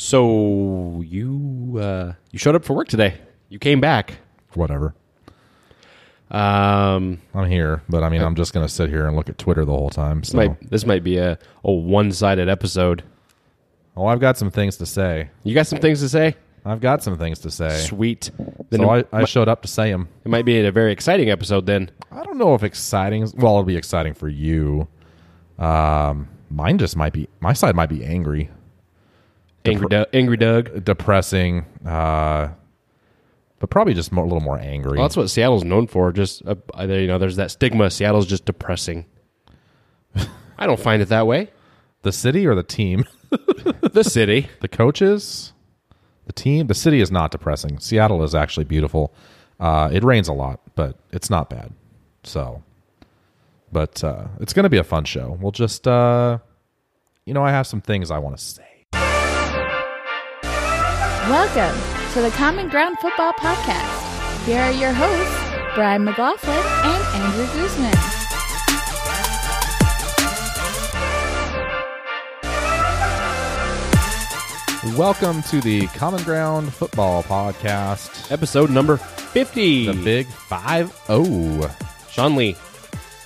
So you uh, you showed up for work today. You came back. Whatever. Um, I'm here, but I mean, I'm just gonna sit here and look at Twitter the whole time. So, might, this might be a, a one sided episode. oh, I've got some things to say. You got some things to say? I've got some things to say. Sweet. Then So I, I showed up to say them. it might be a very exciting episode then. I don't know if exciting. Well, it'll be exciting for you. Um, mine just might be. My side might be angry, Angry, Doug, Angry Doug. depressing, uh, but probably just more, a little more angry. Well, that's what Seattle's known for. Just uh, you know, there's that stigma. Seattle's just depressing. I don't find it that way. the city or the team, The city. the coaches, the team. The city is not depressing. Seattle is actually beautiful. Uh, it rains a lot, but it's not bad. So, but uh, it's going to be a fun show. We'll just, uh, you know, I have some things I want to say. Welcome to the Common Ground Football Podcast. Here are your hosts, Brian McLaughlin and Andrew Guzman. Welcome to the Common Ground Football Podcast. Episode number 50. The big five oh. Sean Lee.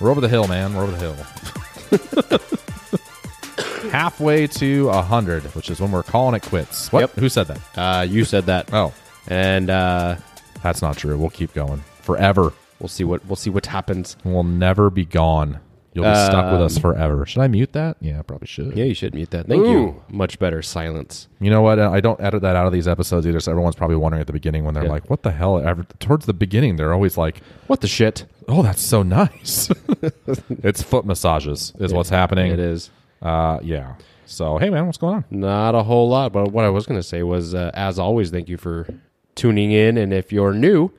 We're over the hill, man. We're over the hill. Halfway to a hundred, which is when we're calling it quits. What? Yep. Who said that? Uh, you said that. Oh, And uh, that's not true. We'll keep going forever. we'll see what we'll see what happens. We'll never be gone. You'll be stuck with us forever. Should I mute that? Yeah, I probably should. Yeah, you should mute that. Thank you. Much better silence. You know what? I don't edit that out of these episodes either. So everyone's probably wondering at the beginning when they're Yeah. like, "What the hell?" Towards the beginning, they're always like, What the shit? "Oh, that's so nice." it's foot massages is what's happening. It is. Uh, yeah. So hey, man, what's going on? Not a whole lot, but what I was going to say was, uh, as always, thank you for tuning in. And if you're new,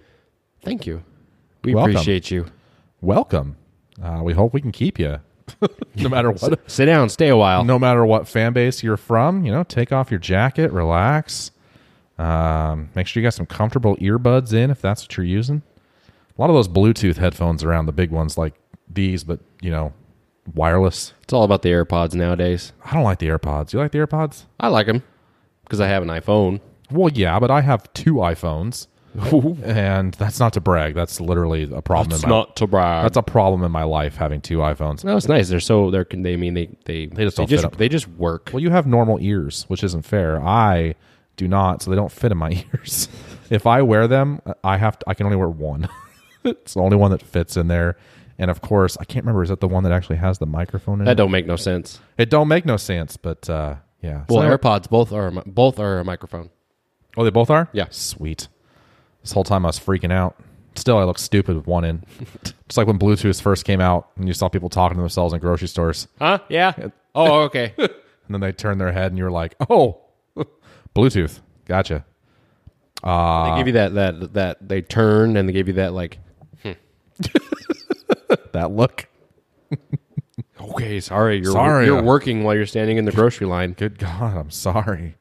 thank you. We Welcome. appreciate you. Welcome. Uh, we hope we can keep you, no matter what. Sit down, stay a while. no matter what fan base you're from, you know, take off your jacket, relax. Um, make sure you got some comfortable earbuds in if that's what you're using. A lot of those Bluetooth headphones around, the big ones like these, but you know, wireless. It's all about the AirPods nowadays. I don't like the AirPods. You like the AirPods? I like them because I have an iPhone. Well, yeah, but I have two iPhones, and that's not to brag. That's literally a problem. in my, It's not to brag. That's a problem in my life having two iPhones. no, it's nice. They're so they're. Can they I mean they they They just don't just they just work. Well, you have normal ears, which isn't fair. I do not, so they don't fit in my ears. if I wear them, I have to, I can only wear one. it's the only one that fits in there. And of course, I can't remember. Is that the one that actually has the microphone in That it? don't make no sense. It don't make no sense, but uh, yeah. Well, So- AirPods both are both are a microphone. oh, they both are. Yeah. sweet. This whole time I was freaking out. Still, I look stupid with one in. Just like when Bluetooth first came out, and you saw people talking to themselves in grocery stores, Huh? Yeah. Oh, okay. and then they turned their head, and you were like, "Oh, Bluetooth, gotcha." they give you that that that they turn and they give you that like. That look. Okay, sorry, you're Sorry. you're working while you're standing in the grocery line. Good God, I'm sorry.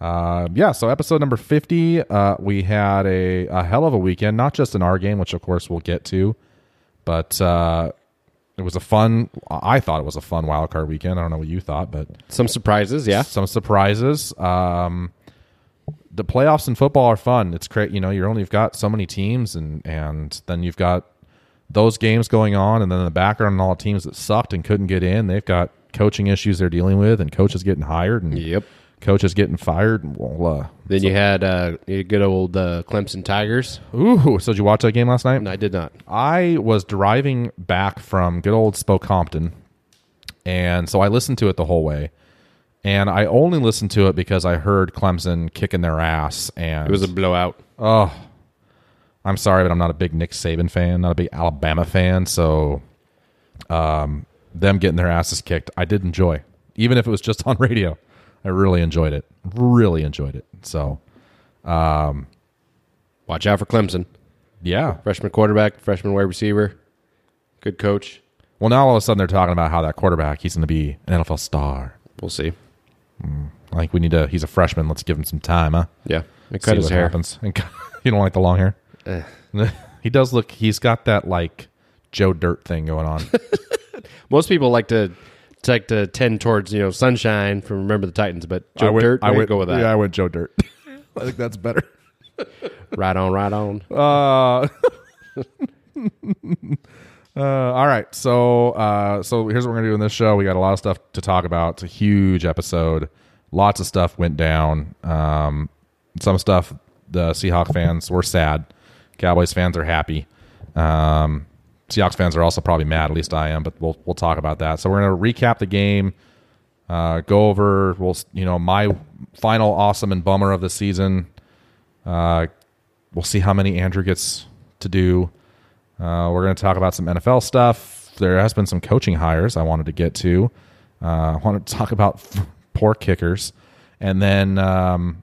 Uh, yeah, so episode number 50, uh, we had a, a hell of a weekend, not just in our game, which of course we'll get to, but uh, it was a fun, I thought it was a fun wild card weekend. I don't know what you thought, but Some surprises, yeah. some surprises. Um, the playoffs in football are fun. It's great. You know, you're only, you've got so many teams and, and then you've got those games going on. And then in the background, and all the teams that sucked and couldn't get in, they've got coaching issues they're dealing with and coaches getting hired and Yep. coaches getting fired. And Well, uh, Then you had uh, good old uh, Clemson Tigers. ooh, so did you watch that game last night? No, I did not. I was driving back from good old Spokompton, and so I listened to it the whole way. And I only listened to it because I heard Clemson kicking their ass, and It was a blowout. oh, I'm sorry, but I'm not a big Nick Saban fan, not a big Alabama fan. So, um, them getting their asses kicked, I did enjoy, even if it was just on radio. I really enjoyed it. Really enjoyed it. So, Watch out for Clemson. yeah, Freshman quarterback, freshman wide receiver, good coach. Well, now all of a sudden they're talking about how that quarterback he's going to be an NFL star. We'll see. Like we need to. He's a freshman. Let's give him some time, huh? Yeah, it See his what hair. happens. And you don't like the long hair? Eh. he does look. He's got that like Joe Dirt thing going on. Most people like to like to tend towards you know sunshine from Remember the Titans, but Joe I went, Dirt. I went, go with that. Yeah, I went Joe Dirt. I think that's better. Right on, right on. Uh, uh, all right. So, uh, so here's what we're gonna do in this show. We got a lot of stuff to talk about. It's a huge episode. Lots of stuff went down. Um, some stuff the Seahawks fans were sad. Cowboys fans are happy. Um, Seahawks fans are also probably mad. At least I am. But we'll we'll talk about that. So we're gonna recap the game. Uh, go over. We'll you know my final awesome and bummer of the season. Uh, we'll see how many Andrew gets to do. Uh, we're going to talk about some NFL stuff. There has been some coaching hires I wanted to get to. Uh, I want to talk about poor kickers, and then um,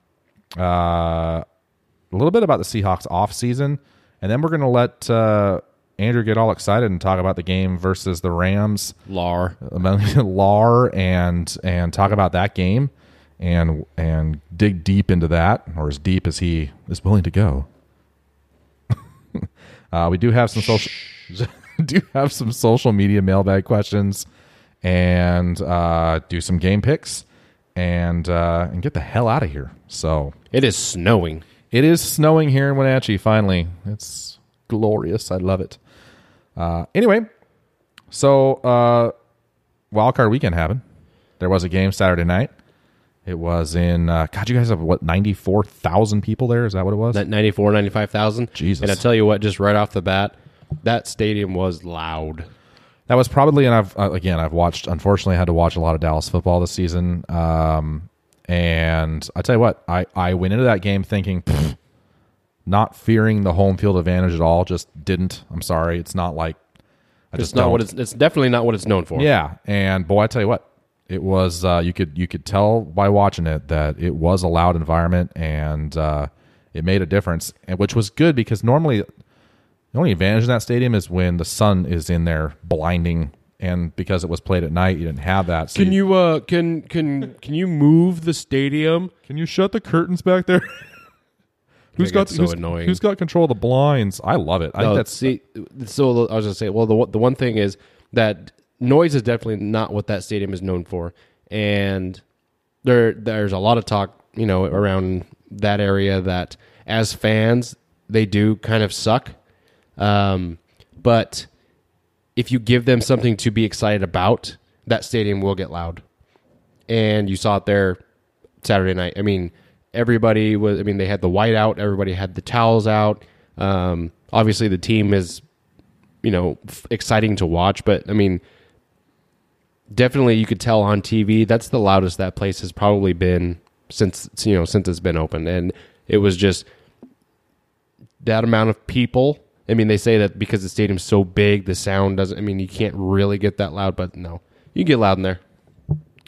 uh, a little bit about the Seahawks off season, and then we're going to let uh, Andrew get all excited and talk about the game versus the Rams. Lar. Lar and and talk about that game and and dig deep into that or as deep as he is willing to go. uh, we do have some social do have some social media mailbag questions and uh, do some game picks and uh, and get the hell out of here. So It is snowing. It is snowing here in Wenatchee. Finally, it's glorious. I love it. Uh, anyway, so uh, wild card weekend happened. There was a game Saturday night. It was in uh, God. You guys have what ninety four thousand people there? Is that what it was? That 94, 95,000. Jesus. And I tell you what, just right off the bat, that stadium was loud. That was probably, and I've uh, again, I've watched. Unfortunately, I had to watch a lot of Dallas football this season. Um, and I tell you what, I I went into that game thinking, not fearing the home field advantage at all. Just didn't. I'm sorry. It's not like I It's just not don't. what it's. It's definitely not what it's known for. Yeah, and boy, I tell you what, it was. Uh, you could you could tell by watching it that it was a loud environment, and uh, it made a difference, and which was good because normally the only advantage in that stadium is when the sun is in there blinding, and because it was played at night, you didn't have that. So Can you uh can can can you move the stadium? can you shut the curtains back there? who's think got so who's, annoying. who's got control of the blinds? I love it. I No, think that's see. So I was gonna say, well, the one- the one thing is that noise is definitely not what that stadium is known for, and there there's a lot of talk, you know, around that area that as fans they do kind of suck, um, but if you give them something to be excited about, that stadium will get loud, and you saw it there Saturday night. I mean, everybody was. I mean, they had the white out. Everybody had the towels out. Um, obviously, the team is, you know, f- exciting to watch. But I mean, definitely you could tell on TV that's the loudest that place has probably been since you know since it's been open, and it was just that amount of people. I mean, they say that because the stadium's so big, the sound doesn't. I mean, you can't really get that loud, but no, you can get loud in there.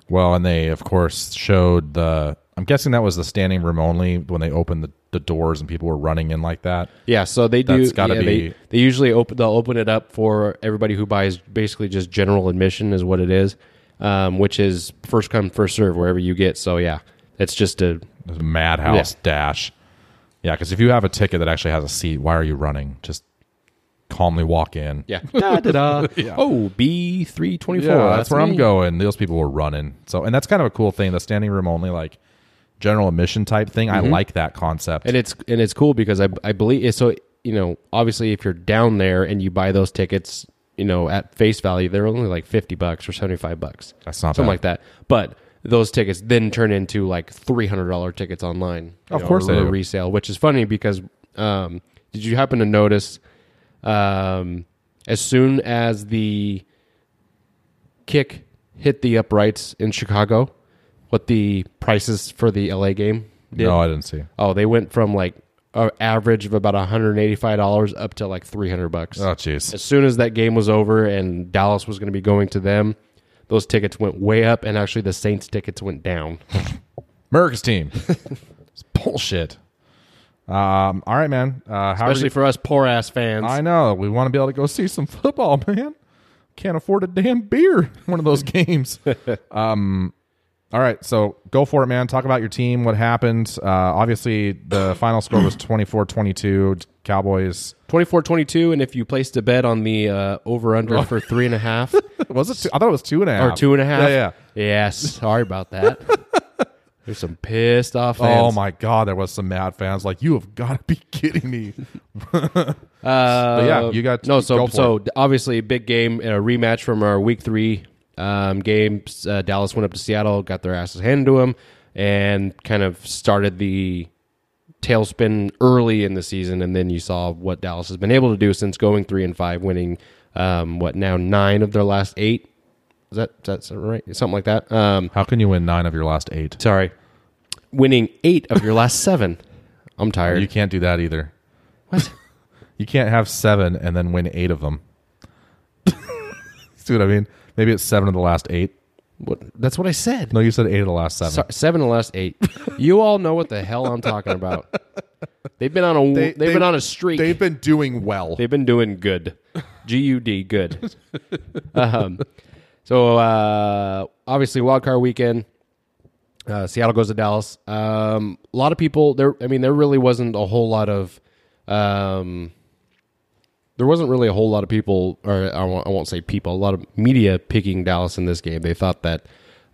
Well, and they of course showed the. I'm guessing that was the standing room only when they opened the, the doors and people were running in like that. Yeah, so they do. That's gotta yeah, be- They, they usually open. They'll open it up for everybody who buys. Basically, just general admission is what it is, um, which is first come first serve wherever you get. So yeah, it's just a There's a madhouse Yeah. dash. Yeah, because if you have a ticket that actually has a seat, why are you running? Just calmly walk in. yeah. da, da, da. Oh, B three twenty four. Yeah, that's where I'm going. Those people were running. So, and that's kind of a cool thing. The standing room only, like general admission type thing. I mm-hmm. like that concept. and it's and it's cool because I I believe so. You know, obviously, if you're down there and you buy those tickets, you know, at face value, they're only like fifty bucks or seventy five bucks. That's not something bad. like that. But those tickets then turn into like three hundred dollar tickets online. Of know, course or, or resale, which is funny because um, did you happen to notice um, as soon as the kick hit the uprights in Chicago, what the prices for the LA game did? no, I didn't see. Oh, they went from like an average of about $185 up to like 300 bucks. Oh, jeez. As soon as that game was over and Dallas was going to be going to them, those tickets went way up and actually the Saints tickets went down. America's team. it's bullshit. Um, all right, man. Uh, how Especially for us poor ass fans. I know we want to be able to go see some football, man. Can't afford a damn beer one of those games. um, All right, so go for it, man. Talk about your team. What happened? Uh, obviously, the final score was 24-22. Cowboys. 24-22, and if you placed a bet on the uh, over under for three and a half Was it? Two? I thought it was two and a half. or two and a half, Yeah, yeah. Yes, sorry about that. There's some pissed off Oh my god, there was some mad fans like you have got to be kidding me. Uh, yeah, you got- no. go So for so obviously a big game, a rematch from our week three um, games. Uh, Dallas went up to Seattle, got their asses handed to them, and kind of started the tailspin early in the season. And then you saw what Dallas has been able to do since going three and five, winning um, what now nine of their last eight. Is that that's right? Something like that. Um, How can you win nine of your last eight? sorry, winning eight of your last seven. I'm tired. You can't do that either. what? You can't have seven and then win eight of them. See what I mean? Maybe it's seven of the last eight. what? That's what I said. No, you said eight of the last seven. So- seven of the last eight. you all know what the hell I'm talking about. They've been on a they, have been on a streak. They've been doing well. They've been doing good. G U D good. um, so uh, obviously wild card weekend. Uh, Seattle goes to Dallas. Um, a lot of people there. I mean, there really wasn't a whole lot of. Um, there wasn't really a whole lot of people, or I won't, I won't say people, a lot of media picking Dallas in this game. They thought that,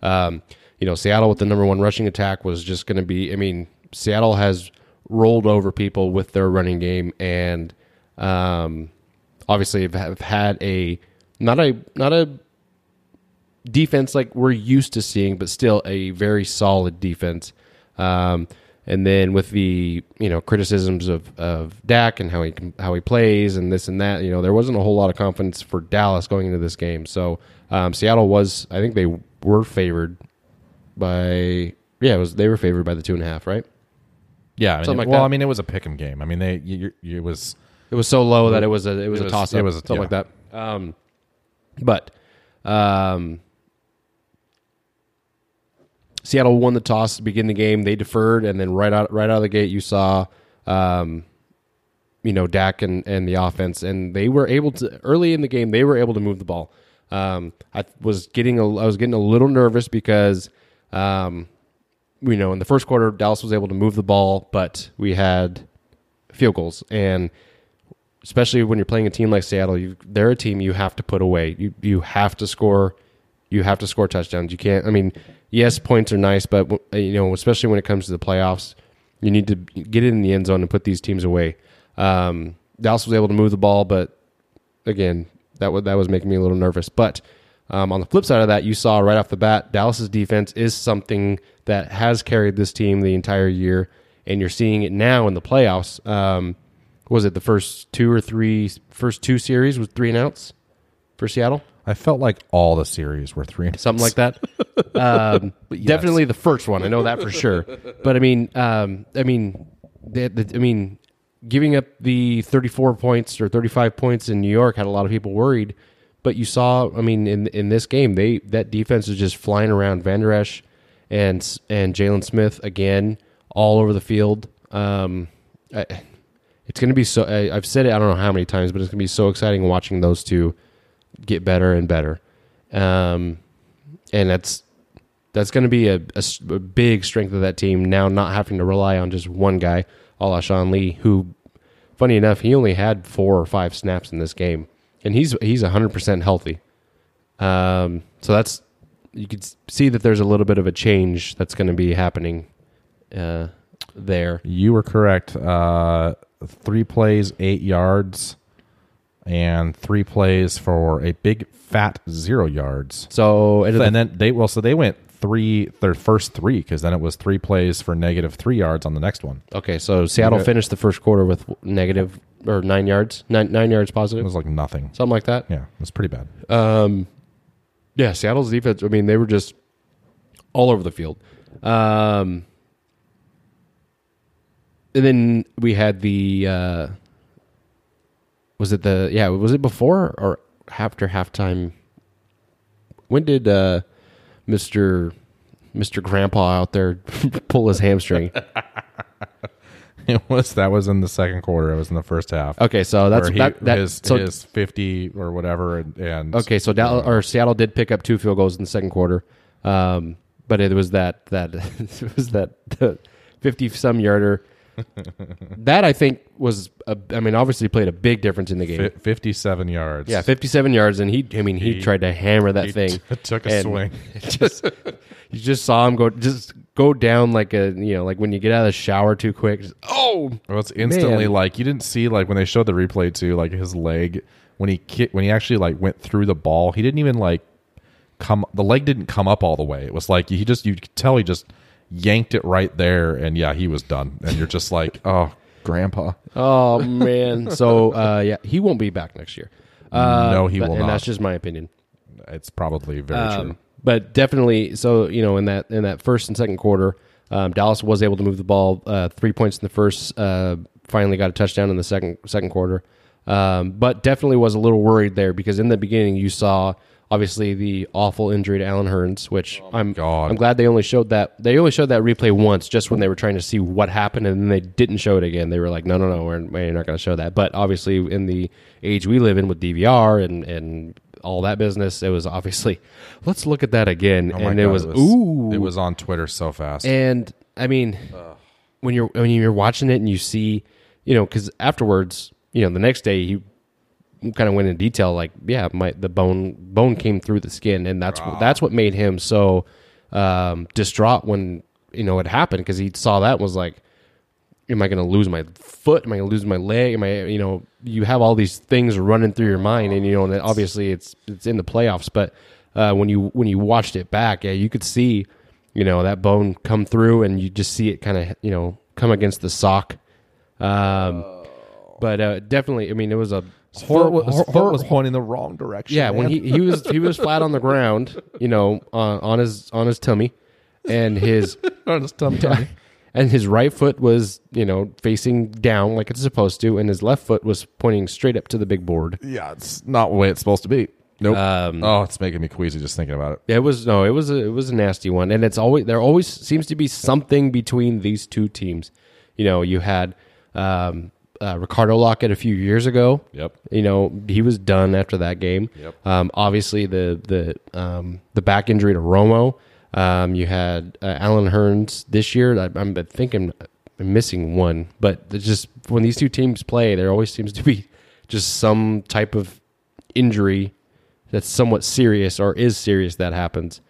um, you know, Seattle with the number one rushing attack was just going to be. I mean, Seattle has rolled over people with their running game, and um, obviously have, have had a not a not a defense like we're used to seeing, but still a very solid defense. Um, and then with the you know criticisms of of Dak and how he how he plays and this and that, you know, there wasn't a whole lot of confidence for Dallas going into this game. So um, Seattle was, I think they were favored by yeah, it was they were favored by the two and a half, right? yeah, I mean, something like well, that. I mean, it was a pick 'em game. I mean, they you, you, it was It was so low that it was a it was It a was- toss it up, was- something yeah. like that. Um, but um, Seattle won the toss to begin the game. They deferred, and then right out right out of the gate, you saw, um, you know, Dak and, and the offense, and they were able to early in the game. They were able to move the ball. Um, I was getting a, I was getting a little nervous because, um, you know, in the first quarter, Dallas was able to move the ball, but we had field goals, and especially when you're playing a team like Seattle, you, they're a team you have to put away. You you have to score. You have to score touchdowns. You can't. I mean, yes, points are nice, but you know, especially when it comes to the playoffs, you need to get it in the end zone and put these teams away. Um, Dallas was able to move the ball, but again, that was that was making me a little nervous. But um, on the flip side of that, you saw right off the bat, Dallas's defense is something that has carried this team the entire year, and you're seeing it now in the playoffs. Um, was it the first two or three first two series was three and outs for Seattle, I felt like all the series were three. something like that. Um, Definitely the first one, I know that for sure. But I mean, um, I mean, the, the, I mean, giving up the 34 points or 35 points in New York had a lot of people worried. But you saw, I mean, in in this game, they that defense was just flying around. Van Der Esch and and Jaylon Smith again all over the field. Um, I, it's going to be so. I, I've said it. I don't know how many times, but it's going to be so exciting watching those two get better and better. Um, and that's that's going to be a big strength of that team now, not having to rely on just one guy, a la Sean Lee, who, funny enough, he only had four or five snaps in this game, and he's he's hundred percent healthy. Um, so that's you could see that there's a little bit of a change that's going to be happening uh, there. You were correct. Uh, three plays, eight yards, and three plays for a big fat zero yards. So and and then they well, so they went three their first three because then it was three plays for negative three yards on the next one. okay, so Seattle Okay. finished the first quarter with negative or nine yards, nine nine yards positive. It was like nothing. something like that. Yeah, it was pretty bad. Um, yeah, Seattle's defense. I mean, they were just all over the field. Um, and then we had the. Uh, was it the yeah? Was it before or after halftime? When did uh, Mister Mister Grandpa out there pull his hamstring? It was that was in the second quarter. It was in the first half. Okay, so that's he, that. that his, so his fifty or whatever, and, and Okay, so Dallas, or Seattle did pick up two field goals in the second quarter. Um, but it was that that it was that fifty some yarder. That I think was, a, I mean, obviously played a big difference in the game. Fi 57 yards. Yeah, 57 yards, and he, I mean, he, He- tried to hammer that thing. t- took a swing. just, you just saw him go, just go down like a, you know, like when you get out of the shower too quick. Just, oh, Well, it's instantly Man. like you didn't see like when they showed the replay too, like his leg when he ki- when he actually like went through the ball, he didn't even like come. The leg didn't come up all the way. It was like he just you could tell he just yanked it right there, and yeah, he was done. And you're just like, oh, grandpa. oh man. so uh, yeah, he won't be back next year. Uh, No, he but- will and not. that's just my opinion. It's probably very Um, true. but definitely, so you know, in that in that first and second quarter, um, Dallas was able to move the ball uh, three points in the first. Uh, finally, got a touchdown in the second second quarter, um, but definitely was a little worried there because in the beginning you saw obviously the awful injury to Allen Hurns, which oh I'm God. I'm glad they only showed that they only showed that replay once, just when they were trying to see what happened, and then they didn't show it again. They were like, no, no, no, we're, we're not going to show that. But obviously, in the age we live in with DVR and and all that business, it was obviously let's look at that again, Oh and it God, was, ooh, It was on Twitter so fast. and I mean, when you're when you're watching it and you see, you know, because afterwards, you know, the next day he kind of went in detail, like, yeah, my the bone bone came through the skin, and that's that's what made him so um, distraught when you know it happened because he saw that was like, am I going to lose my foot? Am I going to lose my leg? Am I, you know, you have all these things running through your mind, and you know, and obviously it's it's in the playoffs, but uh, when you when you watched it back, yeah, you could see, you know, that bone come through, and you just see it kind of, you know, come against the sock. Um, but uh, definitely, I mean, it was a His hor- foot was, his hor- foot was pointing the wrong direction. yeah, when he, he was he was flat on the ground, you know, on, on his on his tummy, and his on his tum tummy. and his right foot was you know facing down like it's supposed to, and his left foot was pointing straight up to the big board. Yeah, it's not the way it's supposed to be. Nope. Um, oh, it's making me queasy just thinking about it. It was no, it was a it was a nasty one, and it's always there. Always seems to be something between these two teams. You know, you had um, uh, Ricardo Lockette a few years ago. Yep. You know, he was done after that game. Yep. Um, obviously, the the um, the back injury to Romo. Um, you had uh, Allen Hurns this year. I, I'm thinking I'm missing one, but just when these two teams play, there always seems to be just some type of injury that's somewhat serious or is serious that happens.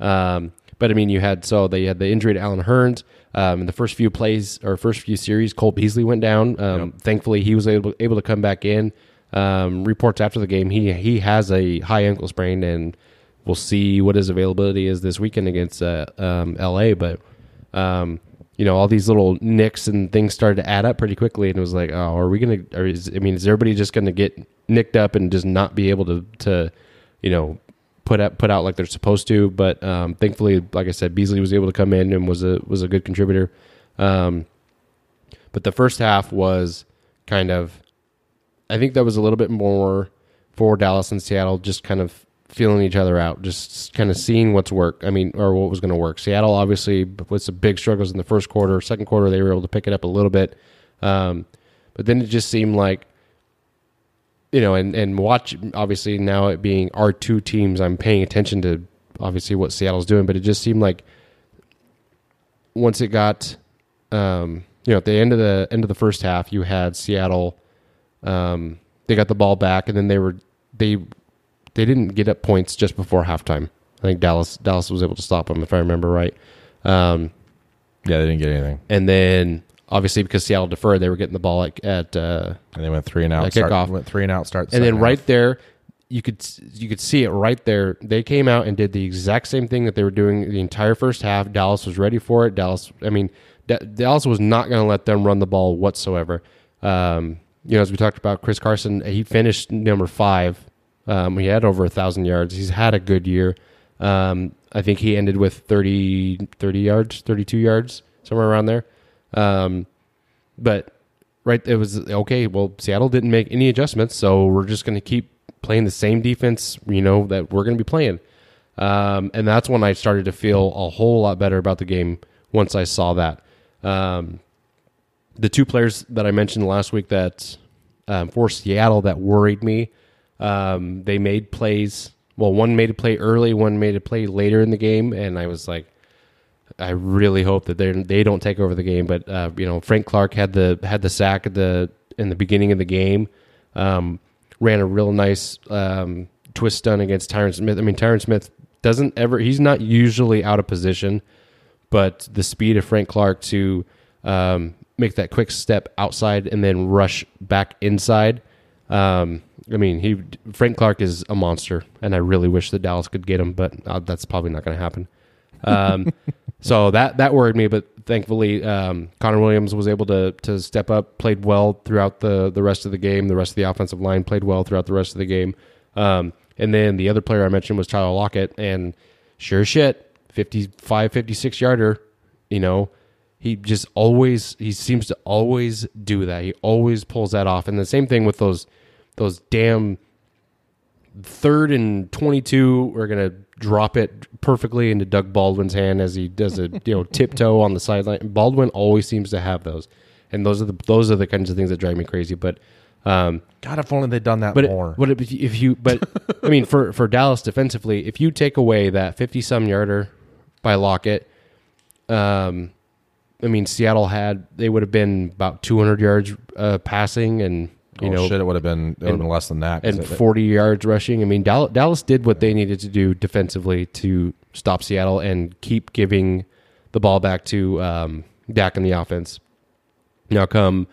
Um, but I mean, you had so they had the injury to Allen Hurns. Um, in the first few plays or first few series, Cole Beasley went down. Um, Thankfully, he was able able to come back in. Um, reports after the game, he he has a high ankle sprain, and we'll see what his availability is this weekend against uh, um, L.A. But um, you know, all these little nicks and things started to add up pretty quickly, and it was like, oh, are we gonna? Or is, I mean, is everybody just gonna get nicked up and just not be able to to you know put out put out like they're supposed to. But um, thankfully, like I said, Beasley was able to come in and was a was a good contributor. Um, but the first half was kind of, I think that was a little bit more for Dallas and Seattle, just kind of feeling each other out, just kind of seeing what's work. I mean, or what was going to work. Seattle obviously with some big struggles in the first quarter, second quarter they were able to pick it up a little bit, um, but then it just seemed like you know, and and watch obviously now it being our two teams, I'm paying attention to obviously what Seattle's doing, but it just seemed like once it got, um, you know, at the end of the end of the first half, you had Seattle, um, they got the ball back, and then they were they they didn't get up points just before halftime. I think Dallas Dallas was able to stop them if I remember right. Um, Yeah, they didn't get anything, and then obviously because Seattle deferred, they were getting the ball at, at uh, and they went three and out. Start- kickoff. went three and out. Start, the and then second right half. there you could you could see it right there they came out and did the exact same thing that they were doing the entire first half dallas was ready for it dallas i mean Da- dallas was not going to let them run the ball whatsoever um, you know as we talked about chris carson he finished number five um, he had over a thousand yards he's had a good year um, i think he ended with 30 30 yards 32 yards somewhere around there um, but right it was okay well seattle didn't make any adjustments so we're just going to keep playing the same defense you know that we're going to be playing. Um, and that's when i started to feel a whole lot better about the game once i saw that. Um, the two players that i mentioned last week that um, for seattle that worried me um, they made plays. Well one made a play early one made a play later in the game and i was like I really hope that they they don't take over the game. But uh, you know, Frank Clark had the had the sack at the in the beginning of the game. Um, ran a real nice um, twist stun against Tyron Smith. I mean, Tyron Smith doesn't ever. He's not usually out of position, but the speed of Frank Clark to um, make that quick step outside and then rush back inside. Um, I mean, he Frank Clark is a monster, and I really wish that Dallas could get him, but uh, that's probably not going to happen. So that that worried me, but thankfully um, Connor Williams was able to to step up, played well throughout the the rest of the game. The rest of the offensive line played well throughout the rest of the game. Um, and then the other player I mentioned was Tyler Lockett, and sure shit, 55, 56 yarder. You know, he just always he seems to always do that. He always pulls that off. And the same thing with those those damn third and 22 we're going to drop it perfectly into Doug Baldwin's hand as he does a you know tiptoe on the sideline. Baldwin always seems to have those. And those are the those are the kinds of things that drive me crazy, but um, God, if only they'd done that but more. It, but if you- if you but I mean for for Dallas defensively, if you take away that 50 some yarder by Lockett, um I mean Seattle had they would have been about 200 yards uh, passing and you oh, know shit, it would have been it would have been less than that. and it- 40 yards rushing. I mean, Dallas, Dallas did what they needed to do defensively to stop Seattle and keep giving the ball back to um, Dak in the offense. Now, come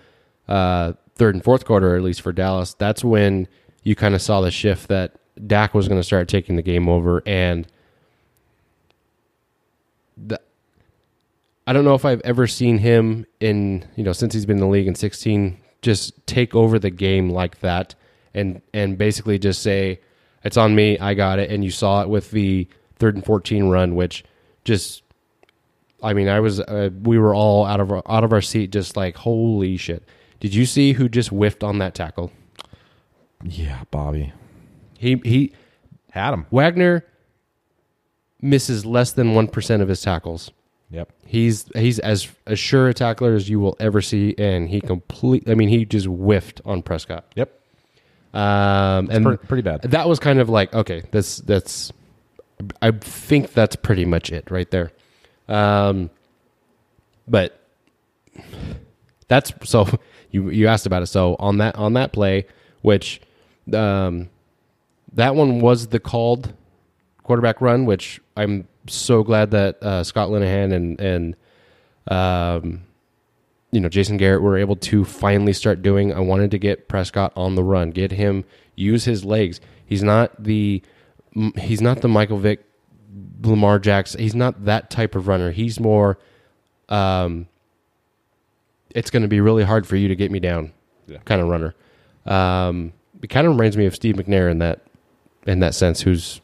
uh, third and fourth quarter, at least for Dallas, that's when you kind of saw the shift that Dak was going to start taking the game over. And the, I don't know if I've ever seen him in, you know, since he's been in the league in 16, just take over the game like that and and basically just say it's on me, I got it and you saw it with the third and 14 run which just I mean, I was uh, we were all out of our, out of our seat just like holy shit. Did you see who just whiffed on that tackle? yeah, Bobby He he had him. Wagner misses less than 1% of his tackles. Yep. He's he's as as sure a tackler as you will ever see, and he complete. I mean, he just whiffed on Prescott. Yep. Um, and pre- pretty bad. That was kind of like okay, this that's. I think that's pretty much it right there. Um, but that's so you you asked about it. So on that on that play, which um, that one was the called quarterback run, which I'm so glad that uh, Scott Linehan and and um, you know Jason Garrett were able to finally start doing. I wanted to get Prescott on the run, get him use his legs. He's not the he's not the Michael Vick, Lamar Jackson. He's not that type of runner. He's more. Um, it's going to be really hard for you to get me down, kind of runner. Um, it kind of reminds me of Steve McNair in that in that sense, who's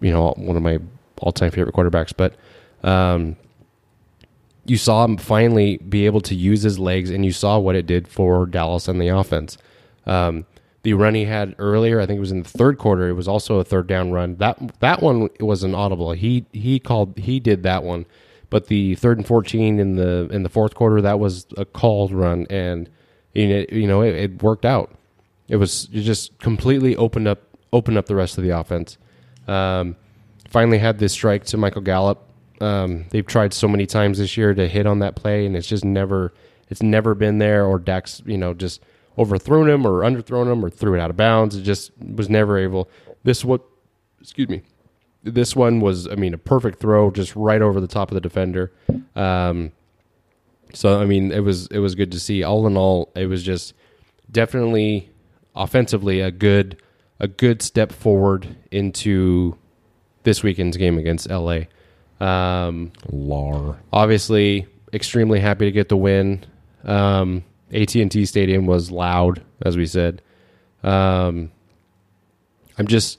you know one of my all time favorite quarterbacks. But um, you saw him finally be able to use his legs, and you saw what it did for Dallas and the offense. Um, the run he had earlier, I think it was in the third quarter. It was also a third down run. That that one was an audible. He he called he did that one, but the third and fourteen in the in the fourth quarter that was a called run, and you know, it, it worked out. It was it just completely opened up opened up the rest of the offense. Um, finally had this strike to Michael Gallup. Um, they've tried so many times this year to hit on that play, and it's just never it's never been there. Or Dak's, you know, just overthrown him or underthrown him or threw it out of bounds. It just was never able. This what, excuse me, this one was I mean a perfect throw, just right over the top of the defender. Um, so I mean it was it was good to see. All in all, it was just definitely offensively a good a good step forward into this weekend's game against LA. Um, Lar. obviously, extremely happy to get the win. Um, AT and T Stadium was loud, as we said. Um, I'm just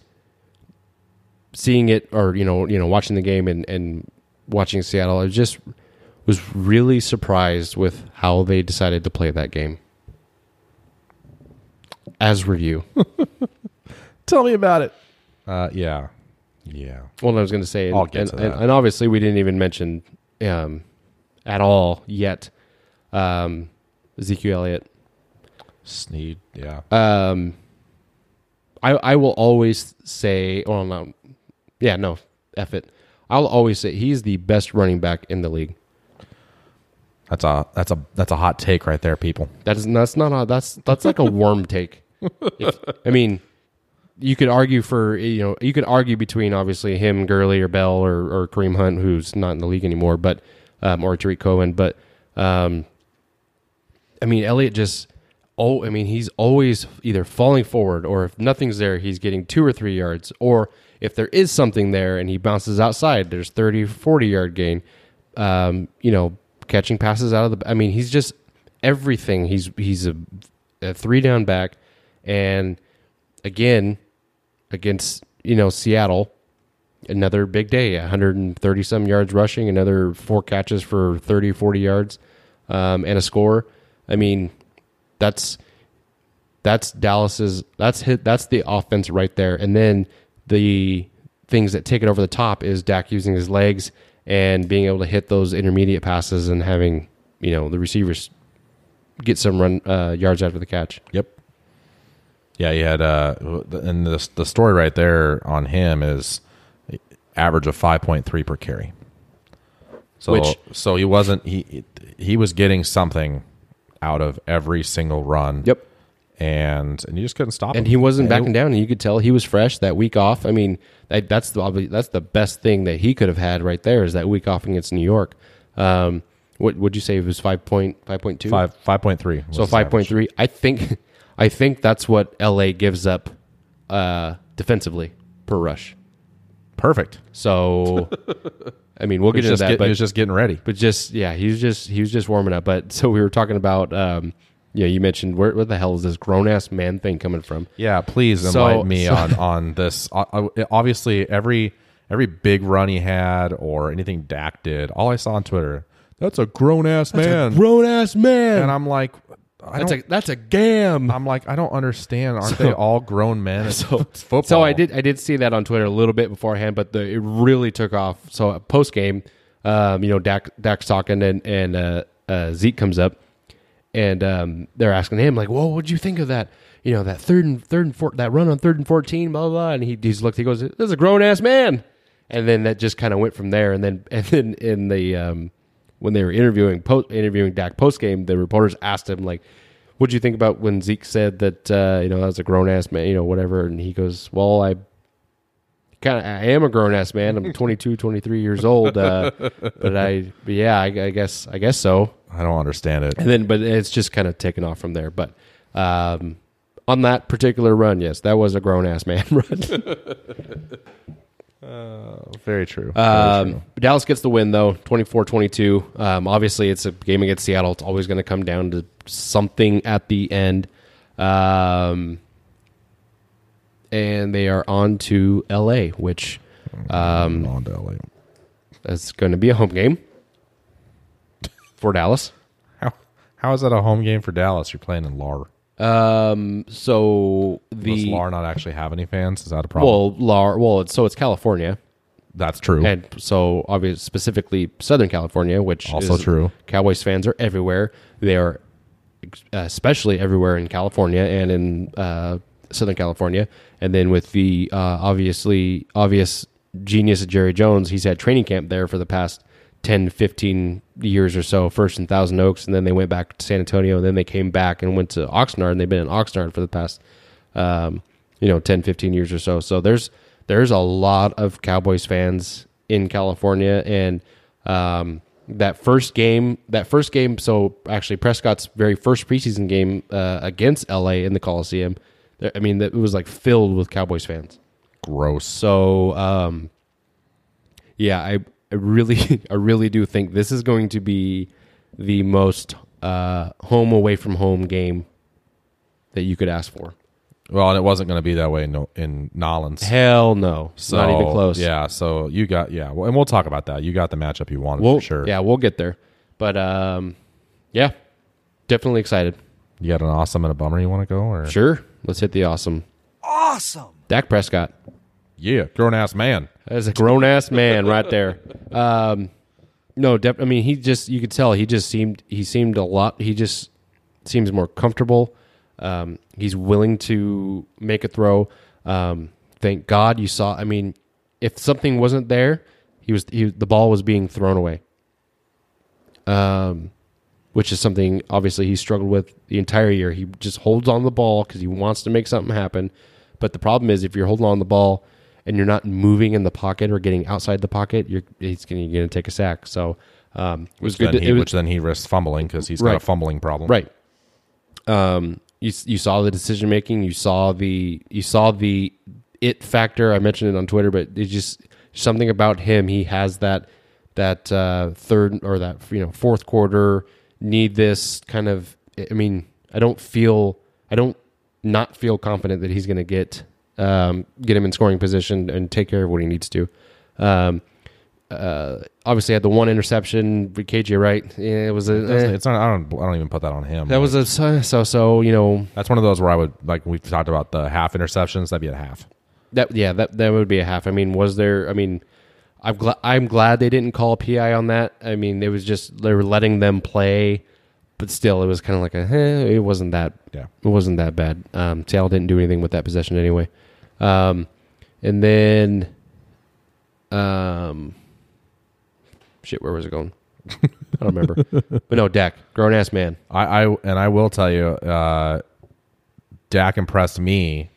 seeing it, or you know, you know, watching the game and and watching Seattle. I just was really surprised with how they decided to play that game. As were you. Tell me about it. Uh, yeah, yeah. Well, I was going to say, and, and, to and, that. and obviously we didn't even mention um, at all yet um, Ezekiel Elliott. Sneed. Yeah. Um, I I will always say, well, no, yeah, no, F it. I'll always say he's the best running back in the league. That's a that's a that's a hot take right there, people. That is that's not a, that's that's like a warm take. If, I mean, you could argue for you know you could argue between obviously him, Gurley, or Bell, or, or Kareem Hunt, who's not in the league anymore, but um, or Tarik Cohen, but um, I mean Elliott just oh I mean he's always either falling forward or if nothing's there he's getting two or three yards. Or if there is something there and he bounces outside there's 30 40 yard gain. Um, you know catching passes out of the I mean he's just everything. He's he's a, a three down back. And again against you know Seattle. Another big day 130 some yards rushing another four catches for 30 40 yards um, and a score. I mean that's that's dallas's that's hit that's the offense right there. And then the things that take it over the top is Dak using his legs and being able to hit those intermediate passes and having you know the receivers get some run uh, yards after the catch. Yep. Yeah, he had uh and the the story right there on him is average of 5.3 per carry. So Which- so he wasn't he he was getting something out of every single run. yep And and you just couldn't stop and him. he wasn't And backing down and you could tell he was fresh that week off i mean that, that's the that's the best thing that he could have had right there is that week off against new york um what would you say it was 5.5.2 Five five point three. so 5.3 i think i think that's what la gives up uh defensively per rush Perfect. so i mean we'll get into that get- but he was just getting ready. but just yeah, he was just he was just warming up. But so we were talking about um, yeah, you mentioned where where the hell is this grown ass man thing coming from? Yeah, please So- me so- on on this. Obviously, every every big run he had or anything Dak did, all I saw on Twitter, that's a grown ass man, grown ass man. and I'm like, I that's a that's a gam. I'm like, I don't understand. Aren't they all grown men? So football. So I did I did see that on Twitter a little bit beforehand, but the, it really took off. So post game, um, you know, Dak Dak's talking and and uh, uh, Zeke comes up, and um, they're asking him like, "Well, what'd you think of that? You know, that third and third and four, that run on third and fourteen, blah blah." blah. And he he's looked, he goes, "This is a grown ass man," and then that just kind of went from there. And then and then in the um, when they were interviewing post interviewing Dak post game, the reporters asked him like, "What do you think about when Zeke said that uh, you know that was a grown ass man, you know, whatever?" And he goes, "Well, I." Kind of, I am a grown ass man. I'm 22, 23 years old, uh, but I, but yeah, I, I guess, I guess so. I don't understand it. And then, but it's just kind of taken off from there. But um, on that particular run, yes, that was a grown ass man run. Very true. Very Um, true. Dallas gets the win though, 24-22. Um, obviously, it's a game against Seattle. It's always going to come down to something at the end. Um, and they are on to LA, which um, On to LA. is going to be a home game for Dallas. How how is that a home game for Dallas? You're playing in Lar. Um, so Does the Lar not actually have any fans? Is that a problem? well, Lar, well, it's, so it's California, That's true. and so obviously specifically Southern California, which Also is- true. Cowboys fans are everywhere. They are especially everywhere in California and in uh, Southern California. And then with the uh, obviously obvious genius of Jerry Jones, he's had training camp there for the past 10, 15 years or so. First in Thousand Oaks, and then they went back to San Antonio, and then they came back and went to Oxnard, and they've been in Oxnard for the past um, you know 10 15 years or so so there's there's a lot of cowboys fans in california and um, that first game that first game so actually prescott's very first preseason game uh, against la in the coliseum i mean it was like filled with cowboys fans Gross. so um, yeah I, I really i really do think this is going to be the most uh, home away from home game that you could ask for Well, and it wasn't going to be that way in, in Nolans. Hell no, So, not even close. Yeah, so you got yeah, well, and we'll talk about that. You got the matchup you wanted we'll for sure. Yeah, we'll get there. But um, yeah, definitely excited. You got an awesome and a bummer you want to go or Sure, let's hit the awesome. Awesome. Dak Prescott. Yeah, grown ass man. Is a grown ass man right there. Um, no, def- I mean he just you could tell he just seemed he seemed a lot. He just seems more comfortable. Um, he's willing to make a throw. Um, thank God you saw. I mean, if something wasn't there, He was he, the ball was being thrown away. Um, which is something obviously he struggled with the entire year. He just holds on the ball because he wants to make something happen. But the problem is if you're holding on the ball and you're not moving in the pocket or getting outside the pocket, you're he's going to take a sack. So um, it was Which good. then to- he, was, which then he risks fumbling because he's got a fumbling problem. Right. Um, you you saw the decision making. You saw the you saw the it factor. I mentioned it on Twitter, but it's just something about him. He has that that uh, third or that you know fourth quarter need this kind of. I mean, I don't feel I don't not feel confident that he's going to get um, get him in scoring position and take care of what he needs to. Um, uh, obviously, had the one interception. KJ Wright. Yeah, it was a. Eh. It's not. I don't. I don't even put that on him. That was a so so, so you know That's one of those where I would like. We've talked about the half interceptions. That'd be a half. that yeah that that would be a half. I mean, was there? I mean, I'm glad I'm glad they didn't call PI on that. I mean, it was just they were letting them play, but still, it was kind of like a. Eh, it wasn't that. Yeah. It wasn't that bad. Um, Seattle didn't do anything with that possession anyway. Um, and then, um, shit, where was it going? I don't remember. but no, Dak, grown ass man. I, I and I will tell you, uh, Dak impressed me.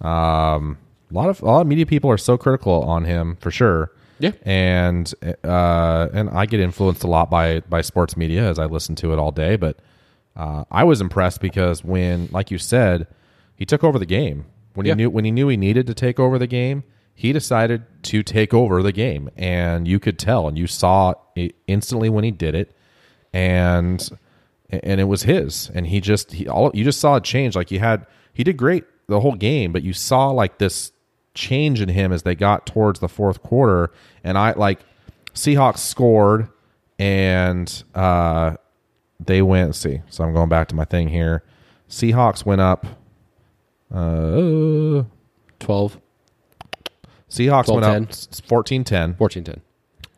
Um, a lot of a lot of media people are so critical on him for sure. Yeah. and uh, and I get influenced a lot by by sports media as I listen to it all day. But uh, I was impressed because when, like you said, he took over the game when Yeah. he knew when he knew he needed to take over the game. He decided to take over the game, and you could tell, and you saw it instantly when he did it, and and it was his, and he just he all you just saw a change. Like he had he did great the whole game, but you saw like this change in him as they got towards the fourth quarter, and I like Seahawks scored, and uh, they went. see, so I'm going back to my thing here. Seahawks went up. Uh, Twelve. Seahawks went 12-10. up 14-10. 14-10.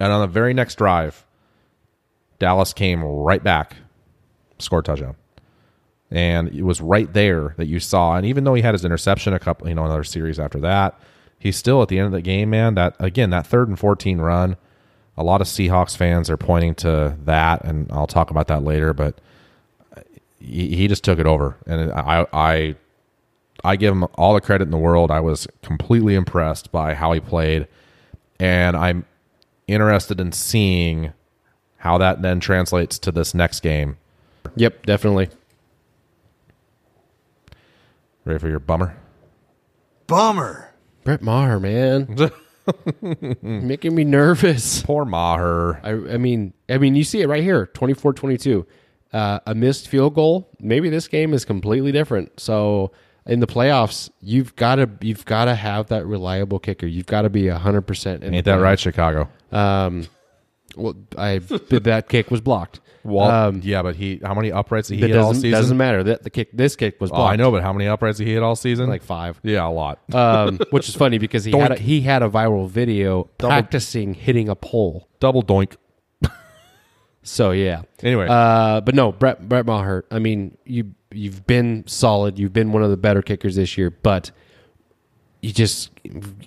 And on the very next drive, Dallas came right back, scored a touchdown. And it was right there that you saw. And even though he had his interception a couple, you know, another series after that, he's still at the end of the game, man. That again, that third and fourteen run, a lot of Seahawks fans are pointing to that, and I'll talk about that later. But he, he just took it over, and I, I, I give him all the credit in the world. I was completely impressed by how he played, and I'm interested in seeing how that then translates to this next game. Yep, definitely. Ready for your bummer? Bummer. Brett Maher, man, making me nervous. Poor Maher. I, I mean, I mean, you see it right here, 24-22. Uh, a missed field goal. Maybe this game is completely different. So in the playoffs, you've got to you've got to have that reliable kicker. You've got to be hundred percent. Ain't that right, Chicago? Um, well, I that kick was blocked. Well, um, yeah, but he how many uprights did he hit all season? doesn't matter. That the kick, this kick was Oh, blocked. I know, but how many uprights did he hit all season? like five. yeah, a lot. um, which is funny because he had a, he had a viral video Double- practicing hitting a pole. Double doink. So yeah. Anyway. uh, but no, Brett Brett Maher. I mean, you you've been solid. You've been one of the better kickers this year, but you just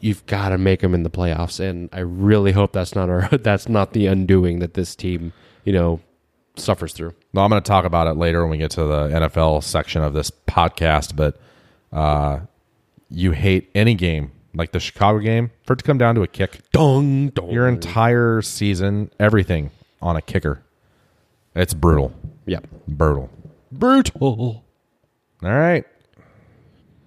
you've got to make them in the playoffs. And I really hope that's not our that's not the undoing that this team you know suffers through. No, I'm going to talk about it later when we get to the NFL section of this podcast. But uh, you hate any game like the Chicago game for it to come down to a kick. Dong dong. Your entire season, everything on a kicker. It's brutal. yeah. Brutal. Brutal. All right.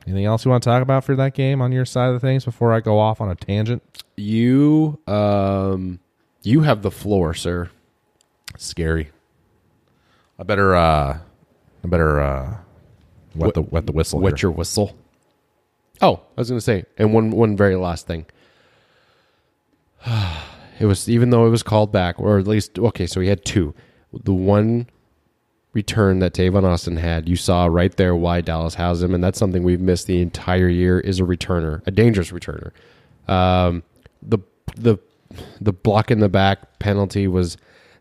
Anything else you want to talk about for that game on your side of the things before I go off on a tangent? You um you have the floor, sir. Scary. I better uh I better uh wet the wet the whistle. Wet here. your whistle. Oh, I was going to say, and one one very last thing. It was even though it was called back, or at least okay. So he had two. The one return that Tavon Austin had, you saw right there why Dallas has him, and that's something we've missed the entire year. Is a returner, a dangerous returner. Um, the the the block in the back penalty was,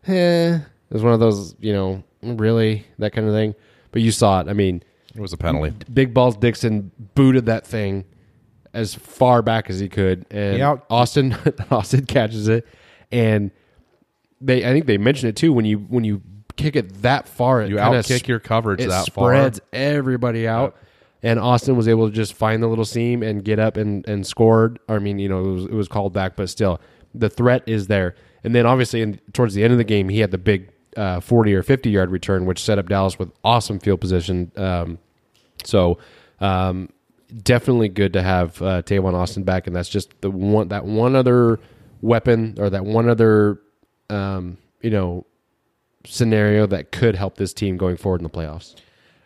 eh, it was one of those you know really that kind of thing. But you saw it. I mean, It was a penalty. Big Balls Dickson booted that thing as far back as he could, and He out- Austin Austin catches it, and they I think they mentioned it too when you when you kick it that far, it You outkick sp- your coverage it that far. spreads everybody out. And Austin was able to just find the little seam and get up and, and scored. I mean, you know, it was, it was called back, but still, the threat is there. And then obviously, in, towards the end of the game, he had the big uh, 40 or 50 yard return, which set up Dallas with awesome field position. Um, so, um, definitely good to have uh, Tavon Austin back, and that's just the one that one other weapon or that one other um, you know scenario that could help this team going forward in the playoffs.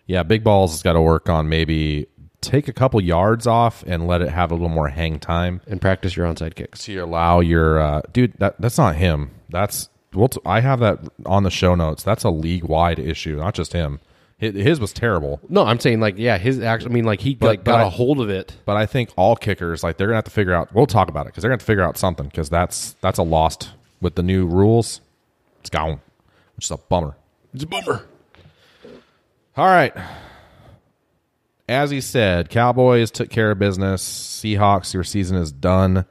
Yeah, Big Balls has got to work on maybe take a couple yards off and let it have a little more hang time And practice your onside kicks. to allow your uh, dude. That that's not him. That's well, t- I have that on the show notes. That's a league wide issue, not just him. His, his was terrible, No, I'm saying like yeah, his actually. I mean like he like but got I- a hold of it. but I think all kickers like they're gonna have to figure out. We'll talk about it because they're gonna have to figure out something because that's that's a lost with the new rules. It's gone, which is a bummer. It's a bummer. All right. As he said, Cowboys took care of business. Seahawks, your season is done.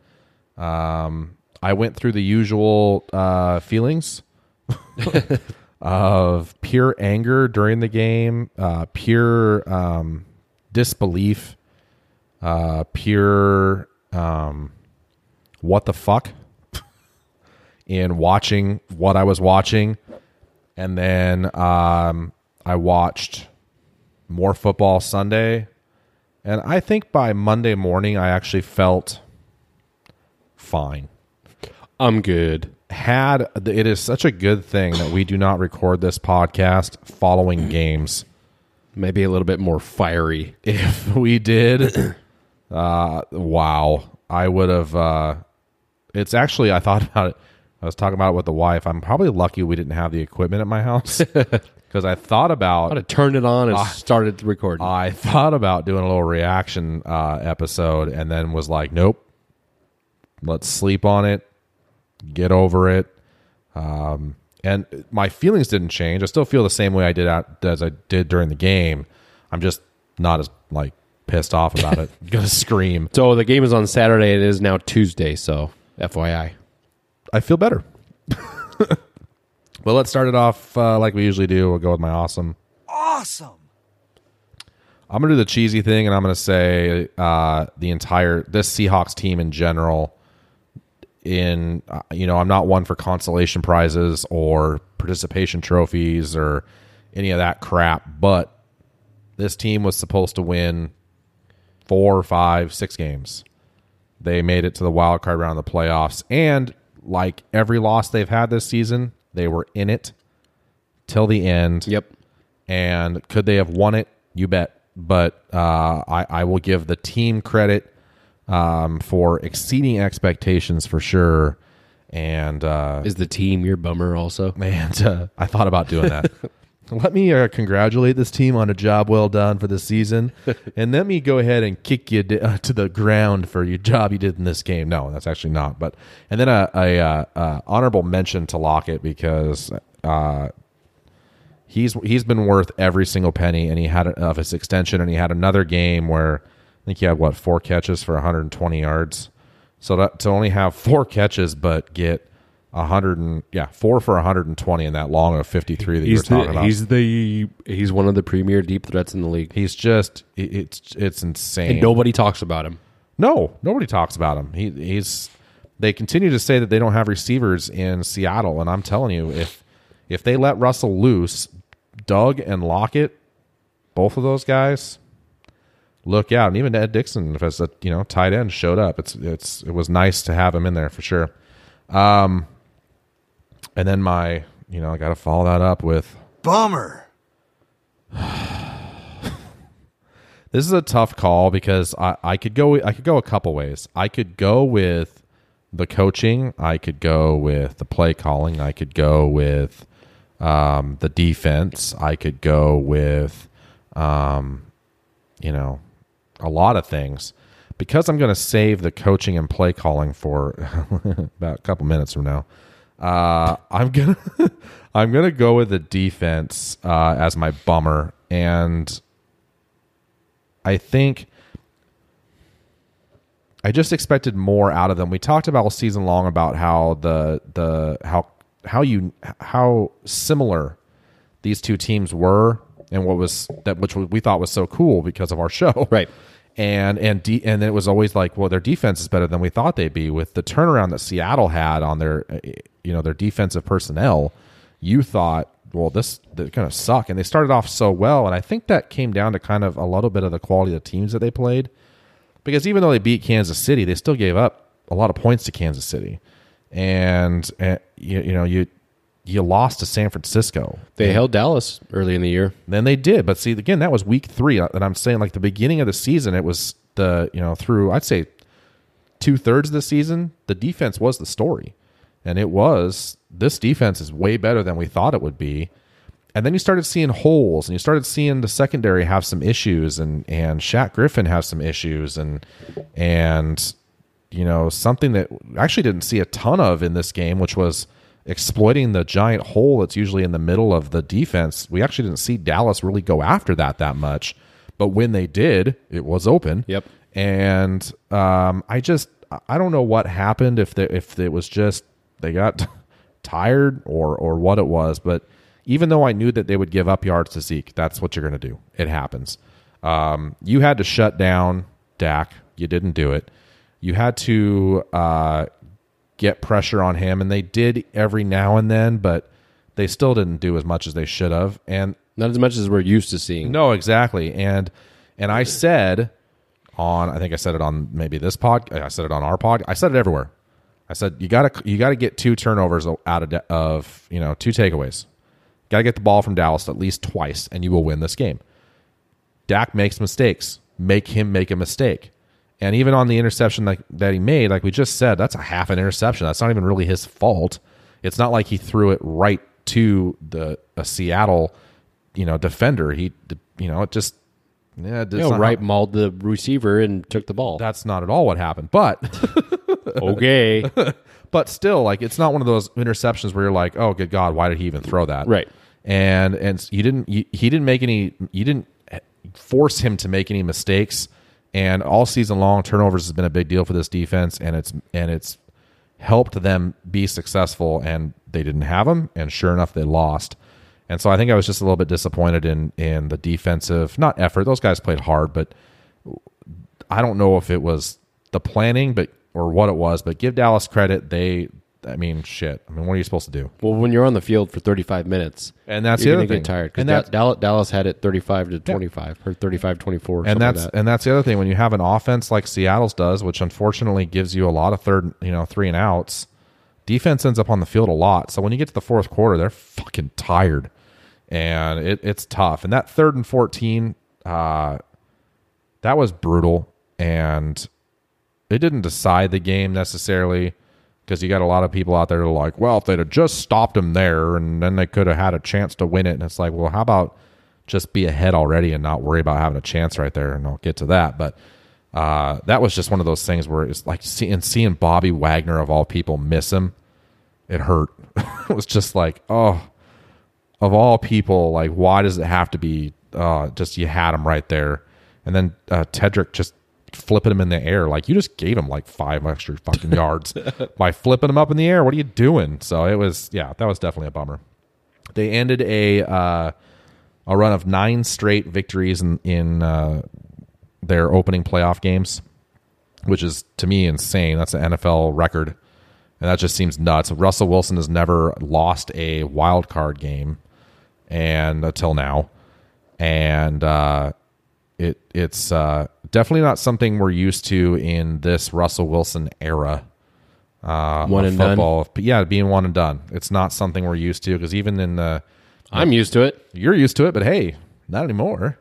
Um, I went through the usual uh, feelings of pure anger during the game, uh, pure um, disbelief, uh, pure um, what the fuck in watching what I was watching. And then um, I watched more football Sunday. And I think by Monday morning, I actually felt fine. I'm good. Had it is such a good thing that we do not record this podcast following games. Maybe a little bit more fiery. If we did, uh, wow, I would have. Uh, it's actually, I thought about it. I was talking about it with the wife. I'm probably lucky we didn't have the equipment at my house because I thought about I'd have turned it on and started recording. I thought about doing a little reaction uh, episode and then was like, nope, let's sleep on it, get over it. Um, and my feelings didn't change. I still feel the same way I did out, as I did during the game. I'm just not as like pissed off about it. Gonna scream. so the game is on Saturday. It is now Tuesday. So FYI. I feel better. well, let's start it off uh, like we usually do. We'll go with my awesome. Awesome. I'm gonna do the cheesy thing, and I'm gonna say uh, the entire this Seahawks team in general. In uh, you know, I'm not one for consolation prizes or participation trophies or any of that crap, but this team was supposed to win four, five, six games. They made it to the wild card round of the playoffs, and like every loss they've had this season, they were in it till the end. Yep. And could they have won it? You bet. But uh, I, I will give the team credit um, for exceeding expectations for sure. And uh, Is the team your bummer also? Man, uh, I thought about doing that. let me uh, congratulate this team on a job well done for the season, and let me go ahead and kick you d- uh, to the ground for your job you did in this game. No, that's actually not. But and then a, a, uh uh honorable mention to Lockett because uh, he's he's been worth every single penny, and he had of his extension, and he had another game where I think he had what four catches for 120 yards. So that, to only have four catches but get hundred and yeah four for 120 in that long of 53 that you were talking the, about. he's the he's one of the premier deep threats in the league, He's just it- it's it's insane. and nobody talks about him. No, nobody talks about him. He he's they continue to say that they don't have receivers in Seattle, and I'm telling you, if if they let Russell loose, Doug and Lockett, both of those guys, look out. And even Ed Dickson, if as a you know tight end, showed up. It's it's it was nice to have him in there for sure. Um, and then my you know I got to follow that up with Bummer. This is a tough call because I, I could go I could go a couple ways. I could go with the coaching. I could go with the play calling. I could go with um, the defense. I could go with um, you know a lot of things. Because I'm going to save the coaching and play calling for about a couple minutes from now. Uh, I'm gonna I'm gonna go with the defense uh, as my bummer and I think I just expected more out of them. We talked about all season long about how the the how how you how similar these two teams were and what was that which we thought was so cool because of our show. Right. And and de- and it was always like, well, their defense is better than we thought they'd be. With the turnaround that Seattle had on their uh, you know, their defensive personnel. You thought, well, this they're going to suck. And they started off so well. And I think that came down to kind of a little bit of the quality of the teams that they played. Because even though they beat Kansas City, they still gave up a lot of points to Kansas City, and, and you, you know you you lost to San Francisco. They held Dallas early in the year. Then they did, but see again that was week three, uh, and I'm saying like the beginning of the season, it was the you know through I'd say two thirds of the season, the defense was the story, and it was this defense is way better than we thought it would be. And then you started seeing holes, and you started seeing the secondary have some issues, and and Shaq Griffin have some issues, and and you know something that I actually didn't see a ton of in this game, which was exploiting the giant hole that's usually in the middle of the defense. We actually didn't see Dallas really go after that that much, but when they did, it was open. Yep. And um, I just I don't know what happened if the, if it was just they got tired or or what it was, but even though I knew that they would give up yards to Zeke, that's what you're going to do. It happens. Um, you had to shut down Dak. You didn't do it. You had to uh, get pressure on him, and they did every now and then, but they still didn't do as much as they should have. And Not as much as we're used to seeing. no, exactly. And and I said on I think I said it on maybe this pod. I said it on our pod. I said it everywhere. I said you got to you got to get two turnovers out of de- of you know two takeaways. Got to get the ball from Dallas at least twice, and you will win this game. Dak makes mistakes. Make him make a mistake. And even on the interception like, that he made, like we just said, that's a half an interception. That's not even really his fault. It's not like he threw it right to the a Seattle, you know, defender. He, you know, it just yeah, You know, right how- mauled the receiver and took the ball. that's not at all what happened. But okay. but still, like it's not one of those interceptions where you're like, oh, good God, why did he even throw that? Right. And and you didn't you, he didn't make any you didn't force him to make any mistakes. And all season long, turnovers has been a big deal for this defense, and it's and it's helped them be successful. And they didn't have them, and sure enough, they lost. And so I think I was just a little bit disappointed in in the defensive not effort. Those guys played hard, but I don't know if it was the planning, but or what it was. But give Dallas credit. They, I mean, shit. I mean, what are you supposed to do? Well, when you're on the field for 35 minutes, And that's you're the other get tired. And Because that's- Dallas, Dallas had it 35 to 25 or 35 24. and that's like that. and that's the other thing when you have an offense like Seattle's does, which unfortunately gives you a lot of third, you know, three and outs. Defense ends up on the field a lot, so when you get to the fourth quarter, they're fucking tired, and it, it's tough. And that third and fourteen, uh, that was brutal, and it didn't decide the game necessarily because you got a lot of people out there that are like, well, if they'd have just stopped him there, and then they could have had a chance to win it. And it's like, well, how about just be ahead already and not worry about having a chance right there? And I'll get to that, but uh, that was just one of those things where it's like seeing seeing Bobby Wagner of all people miss him. It hurt. it was just like, oh, of all people, like why does it have to be? Uh, just you had him right there, and then uh, Tedric just flipping him in the air. Like you just gave him like five extra fucking yards by flipping him up in the air. What are you doing? So it was, yeah, that was definitely a bummer. They ended a uh, a run of nine straight victories in in uh, their opening playoff games, which is to me insane. That's an NFL record, and that just seems nuts. Russell Wilson has never lost a wild card game, and until now, and uh, it it's uh, definitely not something we're used to in this Russell Wilson era. Uh, One and done? football. But yeah, being one and done. It's not something we're used to because even in the I'm used to it. you're used to it, but hey, not anymore.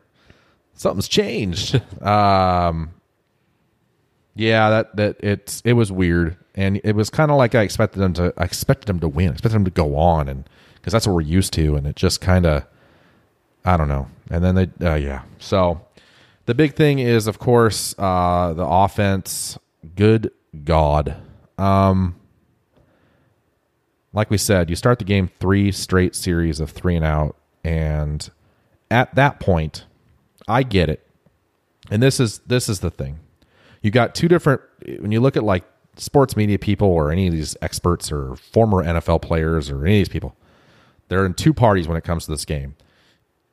Something's changed. um, yeah, that that it's it was weird, and it was kind of like I expected them to. I expected them to win. I expected them to go on, and because that's what we're used to, and it just kind of, I don't know. And then they, uh, yeah. So the big thing is, of course, uh, the offense. Good God. Um, like we said, you start the game three straight series of three and out, and at that point, I get it. And this is this is the thing. You got two different when you look at like sports media people or any of these experts or former NFL players or any of these people, they're in two parties when it comes to this game.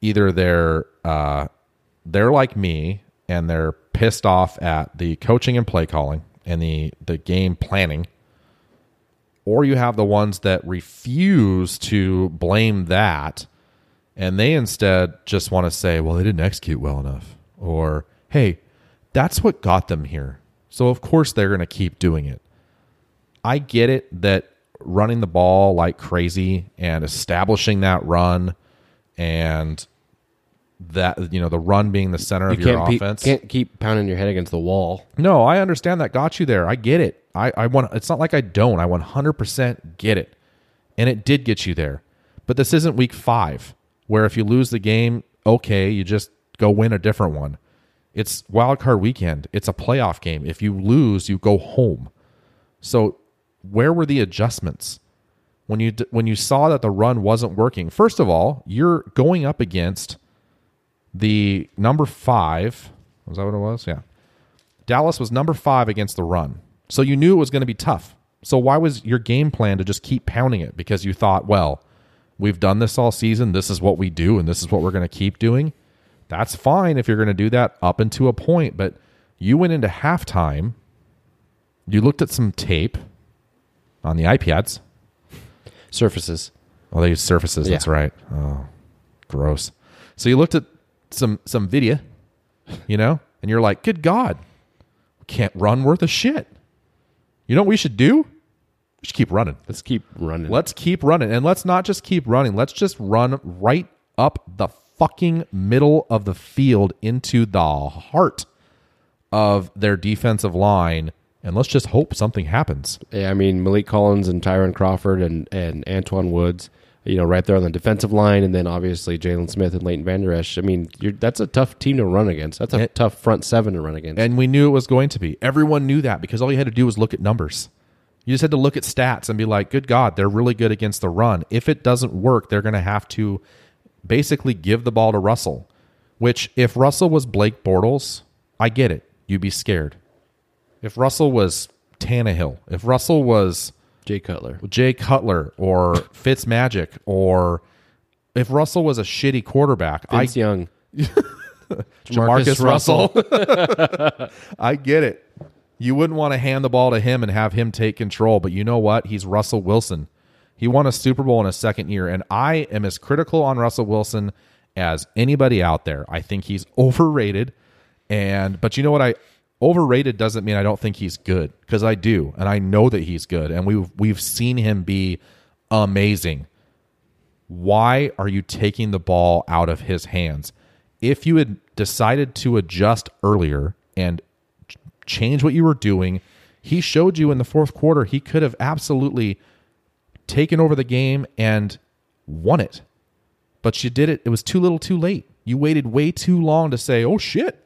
Either they're uh, they're like me and they're pissed off at the coaching and play calling and the the game planning, or you have the ones that refuse to blame that and they instead just want to say, well, they didn't execute well enough, or hey, that's what got them here. So of course they're going to keep doing it. I get it that running the ball like crazy and establishing that run and that you know the run being the center of You your can't, pe- offense. can't keep pounding your head against the wall. No, I understand that got you there. I get it. I, I want it's not like I don't. I 100% get it. And it did get you there. But this isn't week 5 where if you lose the game, okay, you just go win a different one. It's wild card weekend. It's a playoff game. If you lose, you go home. So, where were the adjustments? When you when you saw that the run wasn't working. First of all, you're going up against the number 5. Was that what it was? Yeah. Dallas was number five against the run. So you knew it was going to be tough. So why was your game plan to just keep pounding it? Because you thought, well, we've done this all season. This is what we do, and this is what we're going to keep doing. That's fine if you're going to do that up into a point. But you went into halftime. You looked at some tape on the iPads. Surfaces. Oh, they use surfaces. That's right. Oh, gross. So you looked at some some video, you know, and you're like, "Good God, we can't run worth a shit." You know what we should do? We should keep running. Let's keep running. Let's keep running, and let's not just keep running. Let's just run right up the fucking middle of the field into the heart of their defensive line, and let's just hope something happens. Yeah, I mean Maliek Collins and Tyrone Crawford and and Antwaun Woods, you know, right there on the defensive line, and then obviously Jaylon Smith and Leighton Vander Esch. I mean, you're, that's a tough team to run against. That's a And- tough front seven to run against. And we knew it was going to be. Everyone knew that because all you had to do was look at numbers. You just had to look at stats and be like, good God, they're really good against the run. If it doesn't work, they're going to have to basically give the ball to Russell, which if Russell was Blake Bortles, I get it. You'd be scared. If Russell was Tannehill, if Russell was Jay Cutler. Jay Cutler or Fitz Magic or if Russell was a shitty quarterback, Vince I Young. Jamarcus Russell. I get it. You wouldn't want to hand the ball to him and have him take control, but you know what? He's Russell Wilson. He won a Super Bowl in his second year, and I am as critical on Russell Wilson as anybody out there. I think he's overrated, and but you know what? I overrated doesn't mean I don't think he's good because I do, and I know that he's good, and we've we've seen him be amazing why are you taking the ball out of his hands? If you had decided to adjust earlier and change what you were doing, he showed you in the fourth quarter he could have absolutely taken over the game and won it. But you did it. It was too little too late. You waited way too long to say, oh shit,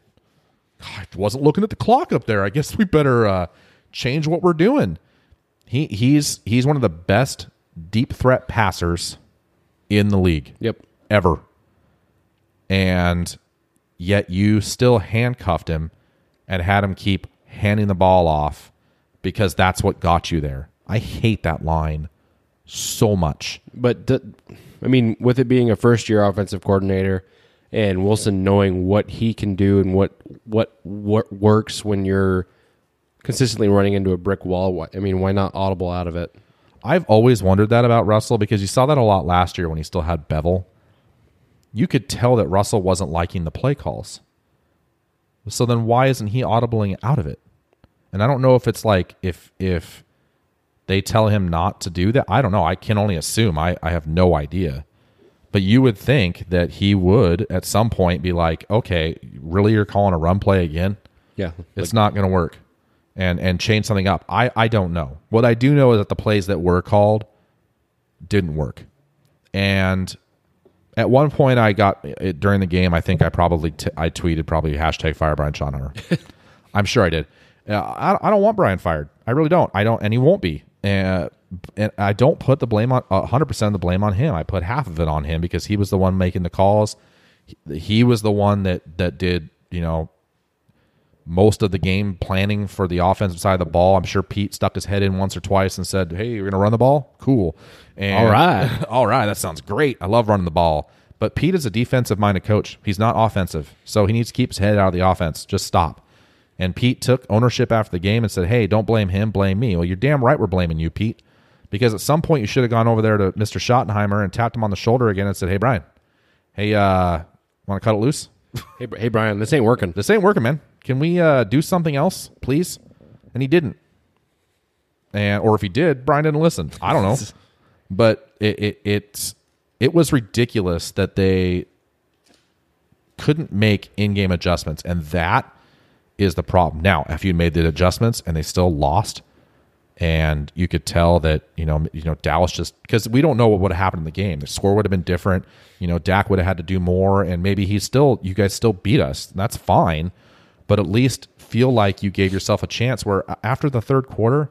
I wasn't looking at the clock up there. I guess we better uh, change what we're doing. He he's he's one of the best deep threat passers in the league Yep. ever. And yet you still handcuffed him and had him keep handing the ball off because that's what got you there. I hate that line so much. But I mean, with it being a first year offensive coordinator and Wilson knowing what he can do and what what what works when you're consistently running into a brick wall, I mean, why not audible out of it? I've always wondered that about Russell because you saw that a lot last year when he still had Bevell. You could tell that Russell wasn't liking the play calls. So then why isn't he audibling out of it? And I don't know if it's like if if they tell him not to do that. I don't know. I can only assume. I, I have no idea. But you would think that he would at some point be like, okay, really you're calling a run play again? Yeah, It's not going to work. And and change something up. I I don't know. What I do know is that the plays that were called didn't work. And at one point I got it during the game, I think I probably t- I tweeted probably hashtag fire Brian Schottenheimer. I'm sure I did. Uh, I, I don't want Brian fired. I really don't. I don't, and he won't be. Uh, and I don't put the blame on 100 percent of the blame on him. I put half of it on him because he was the one making the calls. He, was the one that that did you know most of the game planning for the offensive side of the ball. I'm sure Pete stuck his head in once or twice and said, "Hey, you're going to run the ball? Cool." And, All right. all right, that sounds great. I love running the ball. But Pete is a defensive minded coach. He's not offensive. So he needs to keep his head out of the offense. Just stop. And Pete took ownership after the game and said, Hey, don't blame him, blame me. Well, you're damn right we're blaming you, Pete. Because at some point you should have gone over there to Mr. Schottenheimer and tapped him on the shoulder again and said, Hey, Brian, hey, uh, want to cut it loose? Hey, hey, Brian, this ain't working. This ain't working, man. Can we uh, do something else, please? And he didn't. And or if he did, Brian didn't listen. I don't know. but it, it it's it was ridiculous that they couldn't make in-game adjustments, and that is the problem. Now, if you made the adjustments and they still lost, and you could tell that you know you know Dallas just because we don't know what would have happened in the game. The score would have been different. You know, Dak would have had to do more, and maybe he's still you guys still beat us. That's fine, but at least feel like you gave yourself a chance. Where after the third quarter,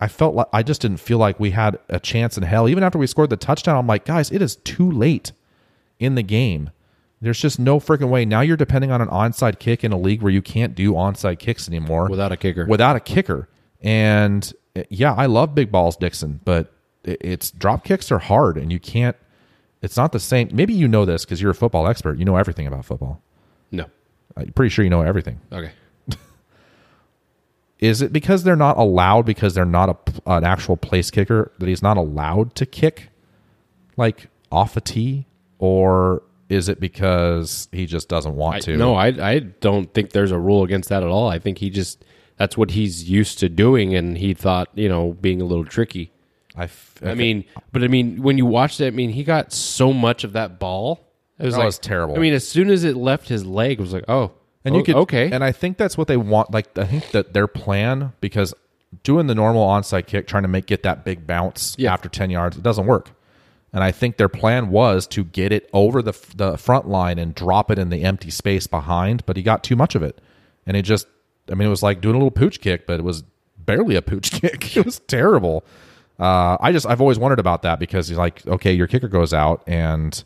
I felt like I just didn't feel like we had a chance in hell. Even after we scored the touchdown, I'm like, guys, it is too late in the game. There's just no freaking way. Now you're depending on an onside kick in a league where you can't do onside kicks anymore Without a kicker. Without a kicker, and uh, yeah, I love big balls, Dickson, but it's drop kicks are hard, and you can't. It's not the same. Maybe you know this because you're a football expert. You know everything about football. No. I'm pretty sure you know everything. Okay. Is it because they're not allowed because they're not a, an actual place kicker that he's not allowed to kick like off a tee, or is it because he just doesn't want I, to? no, I I don't think there's a rule against that at all. I think he just that's what he's used to doing, and he thought you know being a little tricky. I, f- I mean, but I mean, when you watched it, I mean, he got so much of that ball. It was That like, was terrible. I mean, as soon as it left his leg, it was like, oh, and oh, you could okay, and I think that's what they want. Like I think that their plan because doing the normal onside kick, trying to make get that big bounce Yeah. after ten yards, it doesn't work. And I think their plan was to get it over the the front line and drop it in the empty space behind, but he got too much of it, and it just. I mean, it was like doing a little pooch kick, but it was barely a pooch kick. It was terrible. Uh, I just I've always wondered about that because he's like, okay, your kicker goes out, and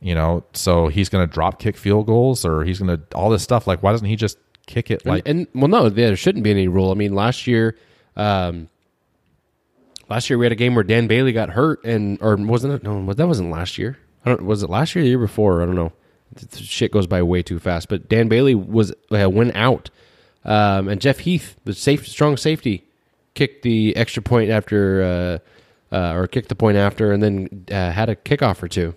you know, so he's going to drop kick field goals or he's going to all this stuff. Like, why doesn't he just kick it like? and, and well, no, there shouldn't be any rule. I mean, last year, um, last year we had a game where Dan Bailey got hurt, and or wasn't it? No, that wasn't last year. I don't. Was it last year? Or the year before? I don't know. Shit goes by way too fast. But Dan Bailey was uh, went out, um, and Jeff Heath, the safe, strong safety, kicked the extra point after, uh, uh, or kicked the point after, and then uh, had a kickoff or two.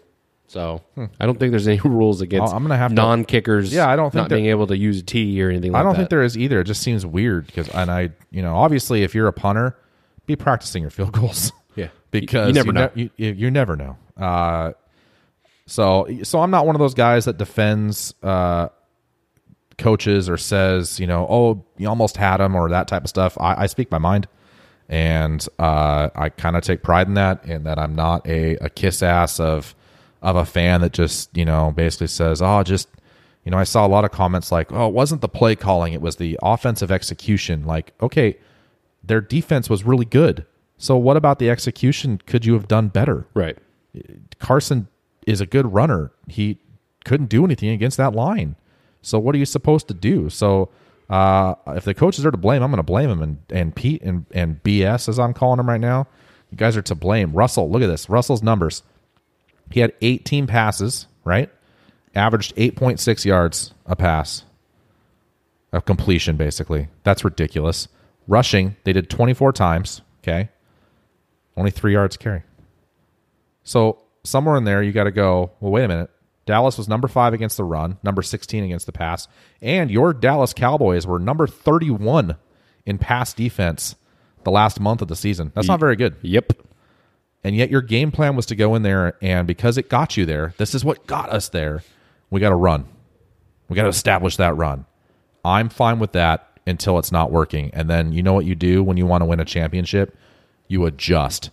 So I don't think there's any rules against Hmm. I'm gonna have to- non kickers. Yeah, I don't think not that- being able to use a tee or anything. like I don't that. think there is either. It just seems weird because, and I, you know, obviously, if you're a punter, be practicing your field goals. Yeah. because You never know. ne- you, you, you never know. Uh, so, so I'm not one of those guys that defends uh, coaches or says, you know, oh, you almost had him or that type of stuff. I, I speak my mind, and uh, I kind of take pride in that, and that I'm not a, a kiss ass of of a fan that just you know basically says, oh, just you know, I saw a lot of comments like, oh, it wasn't the play calling, it was the offensive execution. Like, okay, their defense was really good. So what about the execution? Could you have done better? Right. Carson is a good runner. He couldn't do anything against that line. So what are you supposed to do? So uh, if the coaches are to blame, I'm going to blame him. And and Pete and and BS as I'm calling him right now, you guys are to blame. Russell, look at this. Russell's numbers. He had 18 passes, right? Averaged 8.6 yards a pass of completion, basically. That's ridiculous. Rushing, they did 24 times. Okay, only three yards carry. So somewhere in there, you got to go. Well, wait a minute. Dallas was number five against the run, number 16 against the pass, and your Dallas Cowboys were number 31 in pass defense the last month of the season. That's not very good. Yep. And yet your game plan was to go in there, and because it got you there, this is what got us there. We got to run. We got to establish that run. I'm fine with that until it's not working. And then you know what you do when you want to win a championship? You adjust.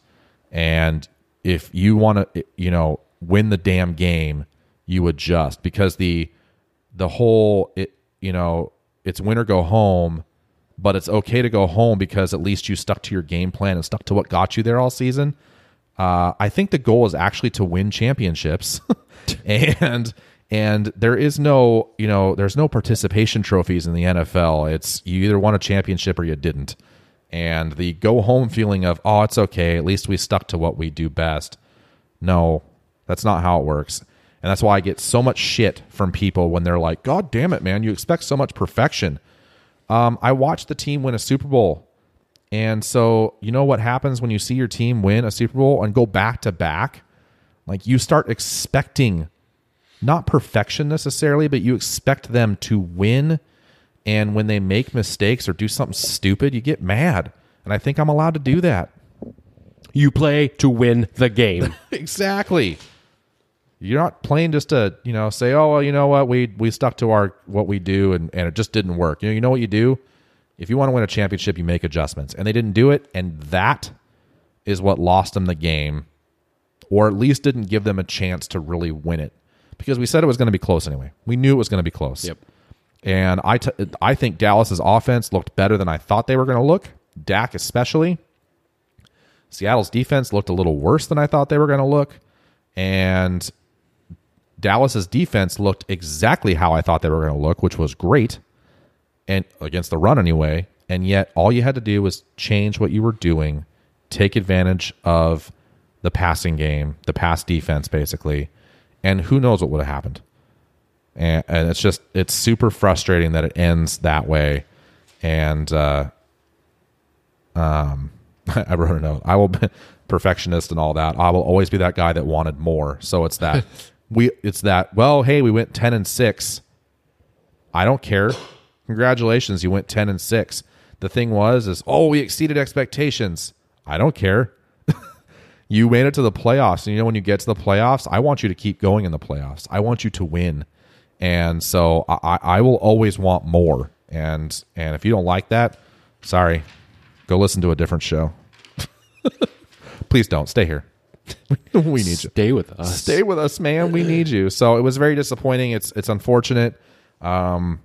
And if you want to, you know, win the damn game, you adjust because the the whole it you know it's win or go home but it's okay to go home because at least you stuck to your game plan and stuck to what got you there all season Uh, I think the goal is actually to win championships, and and there is no you know there's no participation trophies in the NFL. It's you either won a championship or you didn't, and the go home feeling of oh it's okay at least we stuck to what we do best. No, that's not how it works. And that's why I get so much shit from people when they're like, God damn it, man, you expect so much perfection. Um, I watched the team win a Super Bowl. And so, you know what happens when you see your team win a Super Bowl and go back to back? Like you start expecting not perfection necessarily, but you expect them to win. And when they make mistakes or do something stupid, you get mad. And I think I'm allowed to do that. You play to win the game. exactly. You're not playing just to, you know, say, oh well, you know what, we we stuck to our what we do and, and it just didn't work. You know, you know what you do? If you want to win a championship, you make adjustments. And they didn't do it, and that is what lost them the game, or at least didn't give them a chance to really win it. Because we said it was going to be close anyway. We knew it was going to be close. Yep. And I, t- I think Dallas's offense looked better than I thought they were going to look. Dak especially. Seattle's defense looked a little worse than I thought they were going to look. And Dallas's defense looked exactly how I thought they were going to look, which was great, and against the run anyway. And yet, all you had to do was change what you were doing, take advantage of the passing game, the pass defense, basically, and who knows what would have happened. And, and it's just it's super frustrating that it ends that way. And uh, um, I wrote a note. I will be perfectionist and all that. I will always be that guy that wanted more. So it's that we it's that well hey we went 10 and 6 i don't care. Congratulations you went 10 and 6 the thing was is oh we exceeded expectations. I don't care. You made it to the playoffs and you know when you get to the playoffs i want you to keep going in the playoffs. I want you to win. And so i, I will always want more. And and if you don't like that sorry. Go listen to a different show. Please don't. Stay here we need you Stay with us. stay with us, man. We need you. So it was very disappointing. It's it's unfortunate. Um,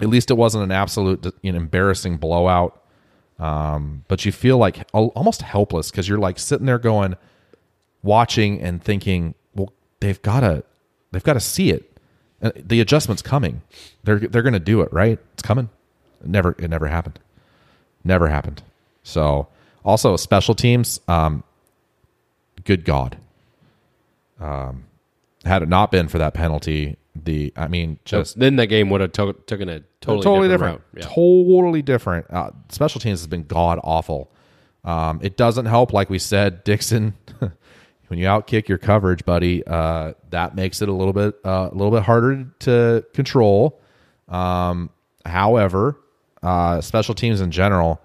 at least it wasn't an absolute you know, embarrassing blowout. Um, but you feel like almost helpless because you're like sitting there going, watching and thinking, well, they've got to they've got to see it. And the adjustment's coming. They're they're going to do it, right? It's coming. It never it never happened. Never happened. So also special teams. Um, good God. Um, had it not been for that penalty, the I mean, just then that game would have to- taken a totally, totally different, different, route. Yeah. totally different. Uh, special teams has been god awful. Um, it doesn't help, like we said, Dickson. when you outkick your coverage, buddy, uh, that makes it a little bit uh, a little bit harder to control. Um, however, uh, special teams in general,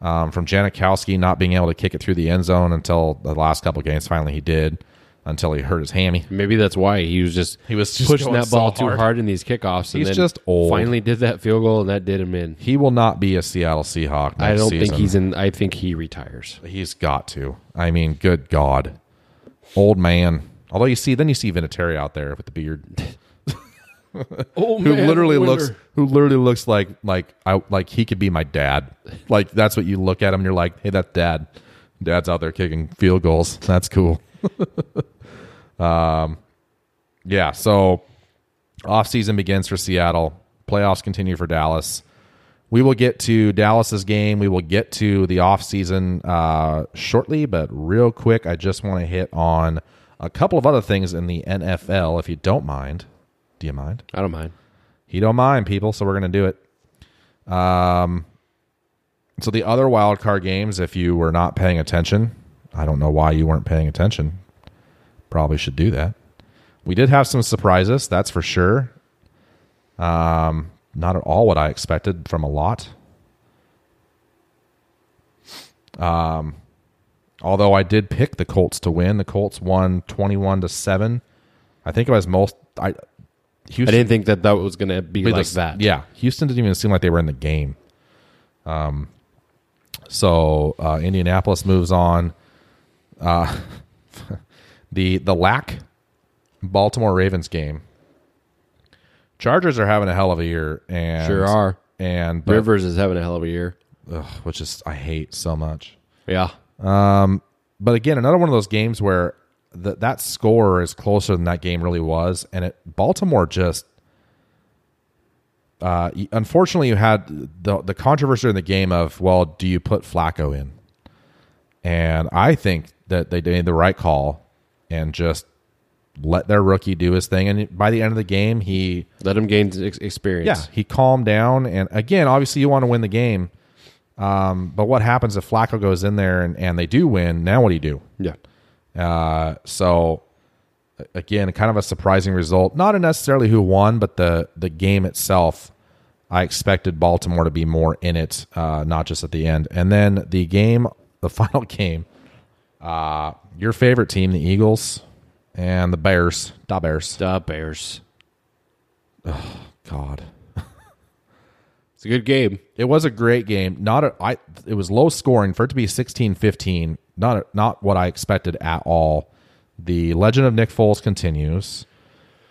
um, from Janikowski not being able to kick it through the end zone until the last couple games, finally he did, until he hurt his hammy. Maybe that's why he was just He was just pushing that ball so too hard. hard in these kickoffs. And He's just old. Finally, did that field goal, and that did him in. He will not be a Seattle Seahawk. Next I don't think he's in. I think he retires. He's got to. I mean, good God, old man. Although you see, then you see Vinatieri out there with the beard, who literally looks, who literally looks like like I like he could be my dad. Like that's what you look at him and you're like, hey, that's dad. Dad's out there kicking field goals. That's cool. um, yeah. So off season begins for Seattle. Playoffs continue for Dallas. We will get to Dallas's game. We will get to the offseason uh, shortly, but real quick, I just want to hit on a couple of other things in the NFL, if you don't mind. Do you mind? I don't mind. He don't mind, people, so we're going to do it. Um, so the other wild card games, if you were not paying attention, I don't know why you weren't paying attention. Probably should do that. We did have some surprises, that's for sure. Um, not at all what I expected from a lot. Um, although I did pick the Colts to win. The Colts won twenty-one to seven. I think it was most. I Houston, I didn't think that that was going to be be like the- that. Yeah, Houston didn't even seem like they were in the game. Um, so uh, Indianapolis moves on. Uh, the the lack Baltimore Ravens game. Chargers are having a hell of a year, and Sure are. and but- Rivers is having a hell of a year. ugh, which is I hate so much. Yeah. Um, but again, another one of those games where the, that score is closer than that game really was, and it Baltimore just. Uh, unfortunately, you had the the controversy in the game of well, do you put Flacco in? And I think that they made the right call and just let their rookie do his thing. And by the end of the game, he Let him gain experience. yeah, he calmed down. And again, obviously, you want to win the game. Um, but what happens if Flacco goes in there and, and they do win? Now, what do you do? Yeah. Uh, so again, kind of a surprising result. Not necessarily who won, but the the game itself. I expected Baltimore to be more in it, uh, not just at the end. And then the game, the final game, uh, your favorite team, the Eagles, and the Bears, da Bears. The Bears. Oh, God, It's a good game. it was a great game. Not a, I. It was low scoring for it to be 16-15. Not not what I expected at all. The legend of Nick Foles continues.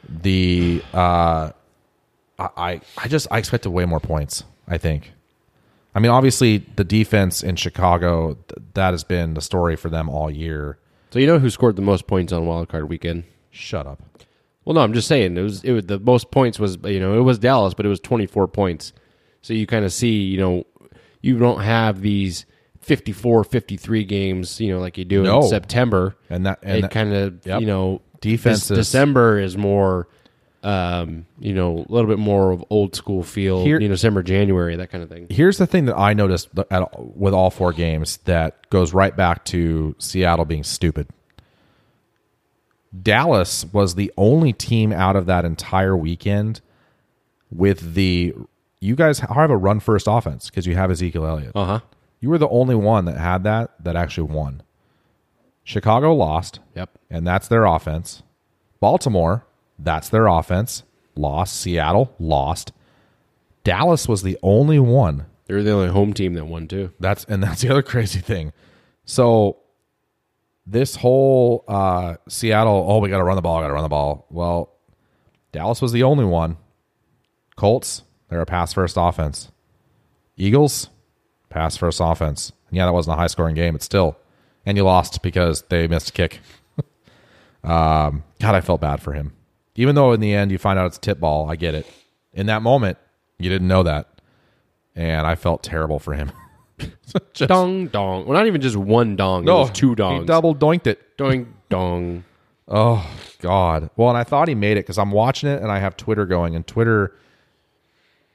The uh, I I- just I expected way more points. I think. I mean, obviously, the defense in Chicago th- that has been the story for them all year. So you know who scored the most points on Wild Card Weekend? Shut up. Well, no, I'm just saying it was it was the most points was you know it was Dallas, but it was 24 points. So you kind of see you know you don't have these 54, 53 games you know like you do No. in September, And that- and it kind of yep. you know defense December is more um you know a little bit more of old school feel Here- you know December January that kind of thing. Here's the thing that I noticed at, with all four games that goes right back to Seattle being stupid. Dallas was the only team out of that entire weekend with the you guys have a run first offense because you have Ezekiel Elliott. Uh huh. You were the only one that had that that actually won. Chicago lost, Yep. and that's their offense. Baltimore, that's their offense, lost. Seattle lost. Dallas was the only one They're the only home team that won too. that's and that's the other crazy thing. So this whole uh, Seattle, oh, we got to run the ball, got to run the ball. Well, Dallas was the only one. Colts, they're a pass first offense. Eagles, pass first offense. And yeah, that wasn't a high scoring game, but still. And you lost because they missed a kick. um, God, I felt bad for him. Even though in the end you find out it's tip ball, I get it. In that moment, you didn't know that. And I felt terrible for him. Just- Dong dong. Well, not even just one dong. it was two dongs. He double doinked it. Dong dong. Oh God. Well, and I thought he made it because I'm watching it and I have Twitter going, and Twitter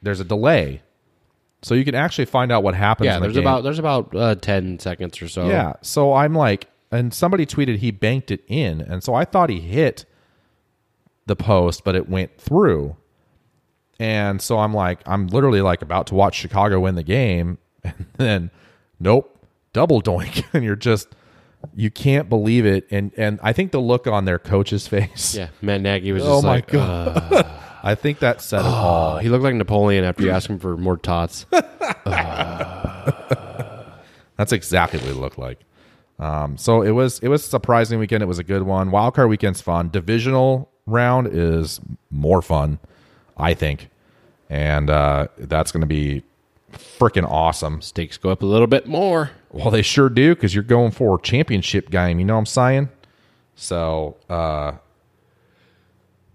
there's a delay, so you can actually find out what happens. Yeah, in the there's game. about there's about uh, ten seconds or so. yeah. So I'm like, and somebody tweeted he banked it in, and so I thought he hit the post, but it went through. And so I'm like, I'm literally like about to watch Chicago win the game, and then nope, double doink, and you're just you can't believe it. And and I think the look on their coach's face, yeah. Matt Nagy was just Oh my like, God. uh, I think that said it all. he looked like Napoleon after you asked him for more tots. That's exactly what it looked like. Um, so it was it was a surprising weekend. It was a good one. Wild card weekend's fun. Divisional round is more fun, I think, and uh, that's going to be freaking awesome. Stakes go up a little bit more. Well, they sure do because you're going for a championship game. You know what I'm saying? So uh,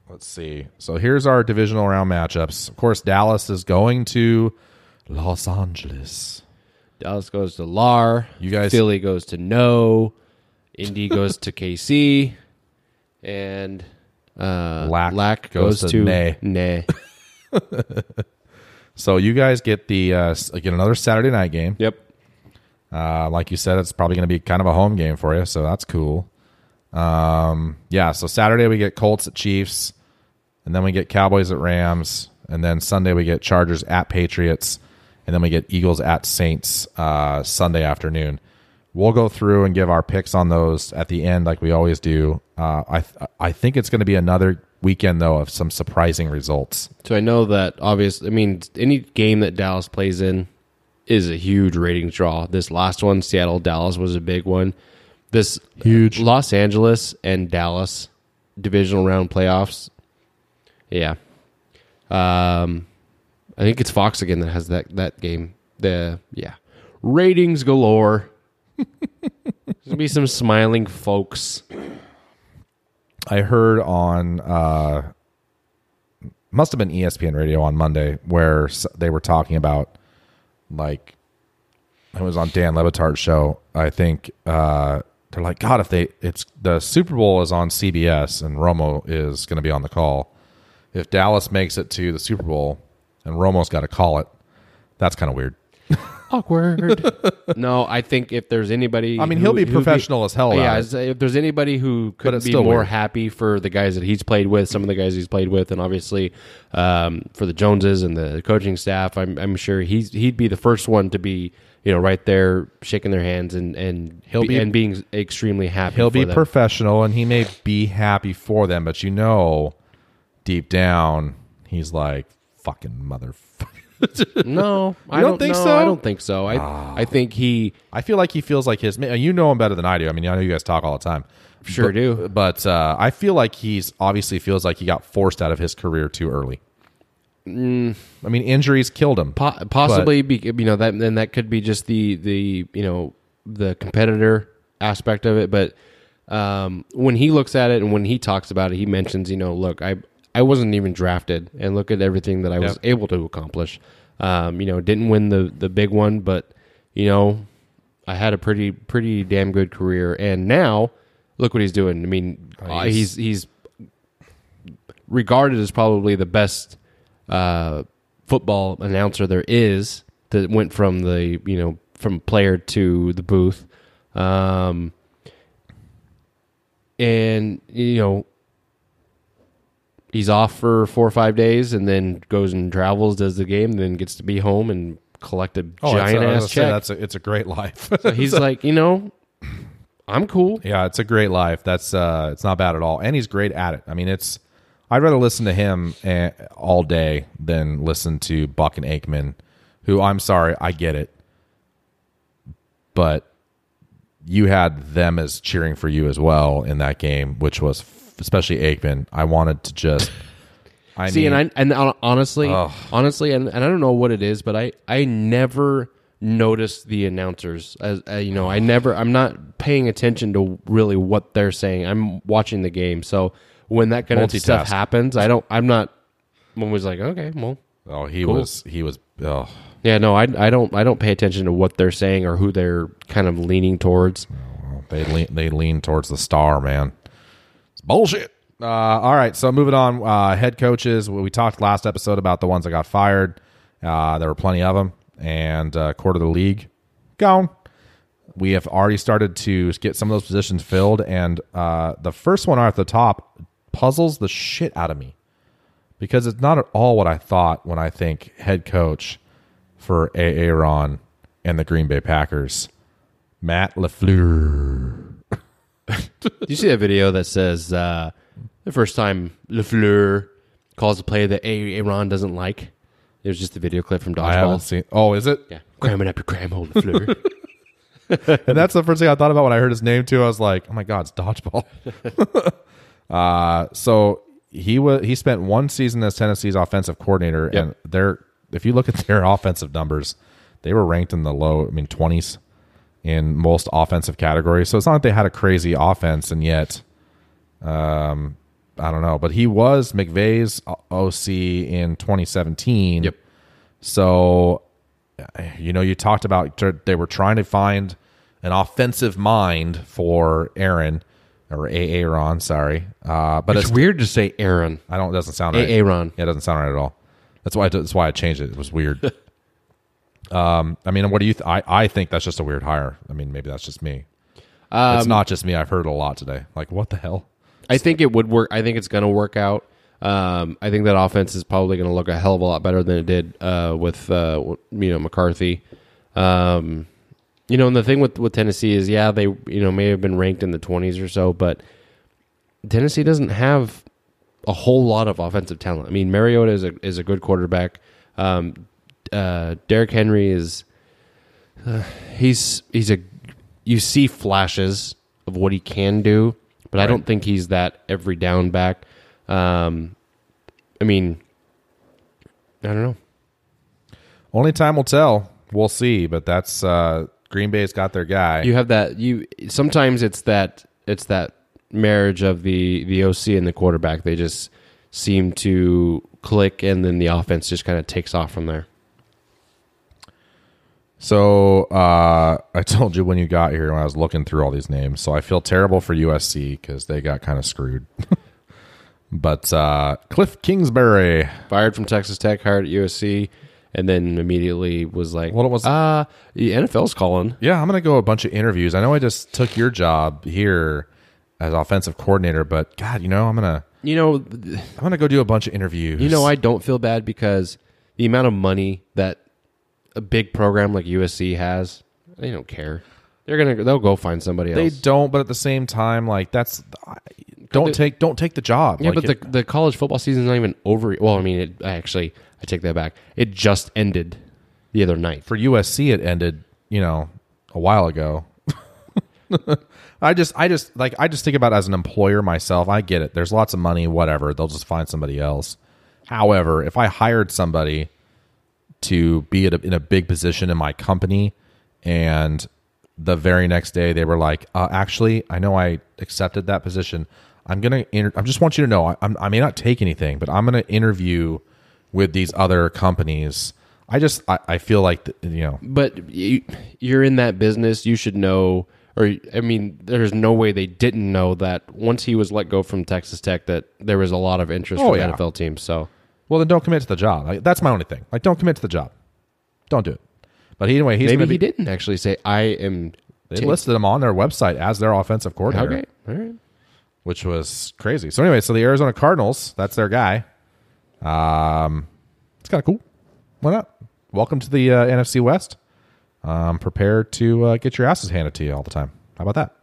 let's see. So here's our divisional round matchups. Of course, Dallas is going to Los Angeles. Dallas goes to Lar. You guys- Philly goes to No. Indy goes to KC. And uh, Lack goes, goes to to Nay. Nay. So you guys get the uh, get another Saturday night game. Yep. Uh, like you said, it's probably going to be kind of a home game for you, so that's cool. Um, yeah, so Saturday we get Colts at Chiefs, and then we get Cowboys at Rams, and then Sunday we get Chargers at Patriots, and then we get Eagles at Saints uh, Sunday afternoon. We'll go through and give our picks on those at the end, like we always do. Uh, I th- I think it's going to be another weekend though of some surprising results. So I know that obvious. I mean, any game that Dallas plays in is a huge ratings draw. This last one, Seattle Dallas, was a big one. This Huge. Los Angeles and Dallas divisional round playoffs. Yeah, um, I think it's Fox again that has that that game. The yeah, ratings galore. There'll be some smiling folks. I heard on uh, must have been ESPN Radio on Monday where they were talking about like it was on Dan Le Batard's show. I think uh, they're like, God, if they it's the Super Bowl is on CBS and Romo is going to be on the call. If Dallas makes it to the Super Bowl and Romo's got to call it, that's kind of weird. Awkward. no, I think if there's anybody, I mean, who- he'll be who'd professional as hell. yeah, at it. as- if there's anybody who could it's be still more weird. happy for the guys that he's played with, some of the guys he's played with, and obviously um, for the Joneses and the coaching staff, I'm, I'm sure he's he'd be the first one to be you know right there shaking their hands and and He'll be- and being extremely happy. he'll for be them. professional and he may be happy for them, but you know, deep down, he's like fucking motherfucker. No, I don't don't think no, so? I don't think so. I I think he I feel like he feels like his. You know him better than I do. I mean, I know you guys talk all the time. Sure but, do. But uh, I feel like he's obviously feels like he got forced out of his career too early. Mm. I mean, injuries killed him. Po- possibly be, you know that then that could be just the the you know the competitor aspect of it but um, when he looks at it and when he talks about it he mentions you know look i i wasn't even drafted and look at everything that i was able to accomplish. Um, you know didn't win the the big one but you know i had a pretty pretty damn good career. And now look what he's doing. I mean uh, he's- he's he's regarded as probably the best uh, football announcer there is that went from the you know from player to the booth, um, and you know he's off for four or five days, and then goes and travels, does the game, then gets to be home and collect a Oh, giant ass gonna say, check. That's a, it's a great life. so he's like, you know, I'm cool. Yeah, it's a great life. That's uh, it's not bad at all, and he's great at it. I mean, it's I'd rather listen to him eh, all day than listen to Buck and Aikman, who I'm sorry, I get it, but you had them as cheering for you as well in that game, which was especially Aikman. I wanted to just. I See, and I and honestly, Ugh. honestly, and, and I don't know what it is, but I I never notice the announcers. As uh, you know, I never. I'm not paying attention to really what they're saying. I'm watching the game, so when that kind of stuff happens, I don't. I'm not. I'm always like, okay, well, oh, he Cool. was he was. Oh, yeah, no, I I don't I don't pay attention to what they're saying or who they're kind of leaning towards. They lean, they lean towards the star, man. It's bullshit. Uh, all right, so moving on. Uh, head coaches. We talked last episode about the ones that got fired. Uh, there were plenty of them, and uh, quarter of the league gone. We have already started to get some of those positions filled, and uh, the first one at the top puzzles the shit out of me because it's not at all what I thought when I think head coach for Aaron and the Green Bay Packers. Matt Lafleur. Do you see that video that says uh, the first time Lafleur calls a play that A- Aaron doesn't like? It was just a video clip from I haven't dodgeball. seen. Oh, is it? Yeah, cramming up your cram hole, Lafleur. And that's the first thing I thought about when I heard his name too. I was like, oh my god, it's dodgeball. uh, so he was he spent one season as Tennessee's offensive coordinator, and their if you look at their offensive numbers, they were ranked in the low, I mean twenties in most offensive categories. So it's not like they had a crazy offense, and yet, um, I don't know. But he was McVay's OC in 2017. Yep. So, you know, you talked about they were trying to find an offensive mind for Aaron or Aaron, sorry. Uh, but it's it's, weird to say Aaron. I don't, it doesn't sound right. Aaron. Yeah, it doesn't sound right at all. That's why, I, that's why I changed it. It was weird. um, I mean, what do you, th- I, I think that's just a weird hire. I mean, maybe that's just me. it's not just me. I've heard it a lot today. Like, what the hell? I think it would work. I think it's going to work out. Um, I think that offense is probably going to look a hell of a lot better than it did uh, with uh, you know McCarthy. Um, you know, and the thing with with Tennessee is, yeah, they you know may have been ranked in the twenties or so, but Tennessee doesn't have a whole lot of offensive talent. I mean, Mariota is a is a good quarterback. Um, uh, Derrick Henry is uh, he's he's a you see flashes of what he can do, but I don't think he's that every down back. Um, I mean, I don't know. Only time will tell. We'll see. But that's uh, Green Bay's got their guy. You have that. You sometimes it's that it's that marriage of the the OC and the quarterback. They just seem to click, and then the offense just kind of takes off from there. So uh, I told you when you got here when I was looking through all these names. So I feel terrible for USC because they got kind of screwed. but uh, Cliff Kingsbury, Fired from Texas Tech, hired at USC, and then immediately was like, Well, was- uh the NFL's calling." yeah, I'm gonna go a bunch of interviews. I know I just took your job here as offensive coordinator, but God, you know I'm gonna You know, I'm gonna go do a bunch of interviews. you know, I don't feel bad because the amount of money that a big program like USC has, they don't care. They're gonna they'll go find somebody else. they else. don't, but at the same time, like that's don't the- take don't take the job. Yeah, Like, but the the college football season's not even over. Well, I mean, it, actually, I take that back. It just ended the other night. for USC it ended, you know, a while ago. I just I just like I just think about it as an employer myself. I get it. There's lots of money, whatever. They'll just find somebody else. However, if I hired somebody to be at a, in a big position in my company and the very next day they were like, uh, actually, I know I accepted that position. I'm gonna. Inter- I just want you to know. I, I'm, I may not take anything, but I'm gonna interview with these other companies. I just. I, I feel like th- you know. But you, you're in that business. You should know. Or I mean, there's no way they didn't know that once he was let go from Texas Tech, that there was a lot of interest Oh, from yeah. NFL teams. So Well, then don't commit to the job. Like, that's my only thing. Like, don't commit to the job. Don't do it. But he, anyway, he's maybe gonna be, he didn't actually say, "I am." They listed him on their website as their offensive coordinator. Okay, all right. which was crazy. So anyway, so the Arizona Cardinals, that's their guy. Um, it's kind of cool. Why not? Welcome to the uh, NFC West. Um, prepare to uh, get your asses handed to you all the time. How about that?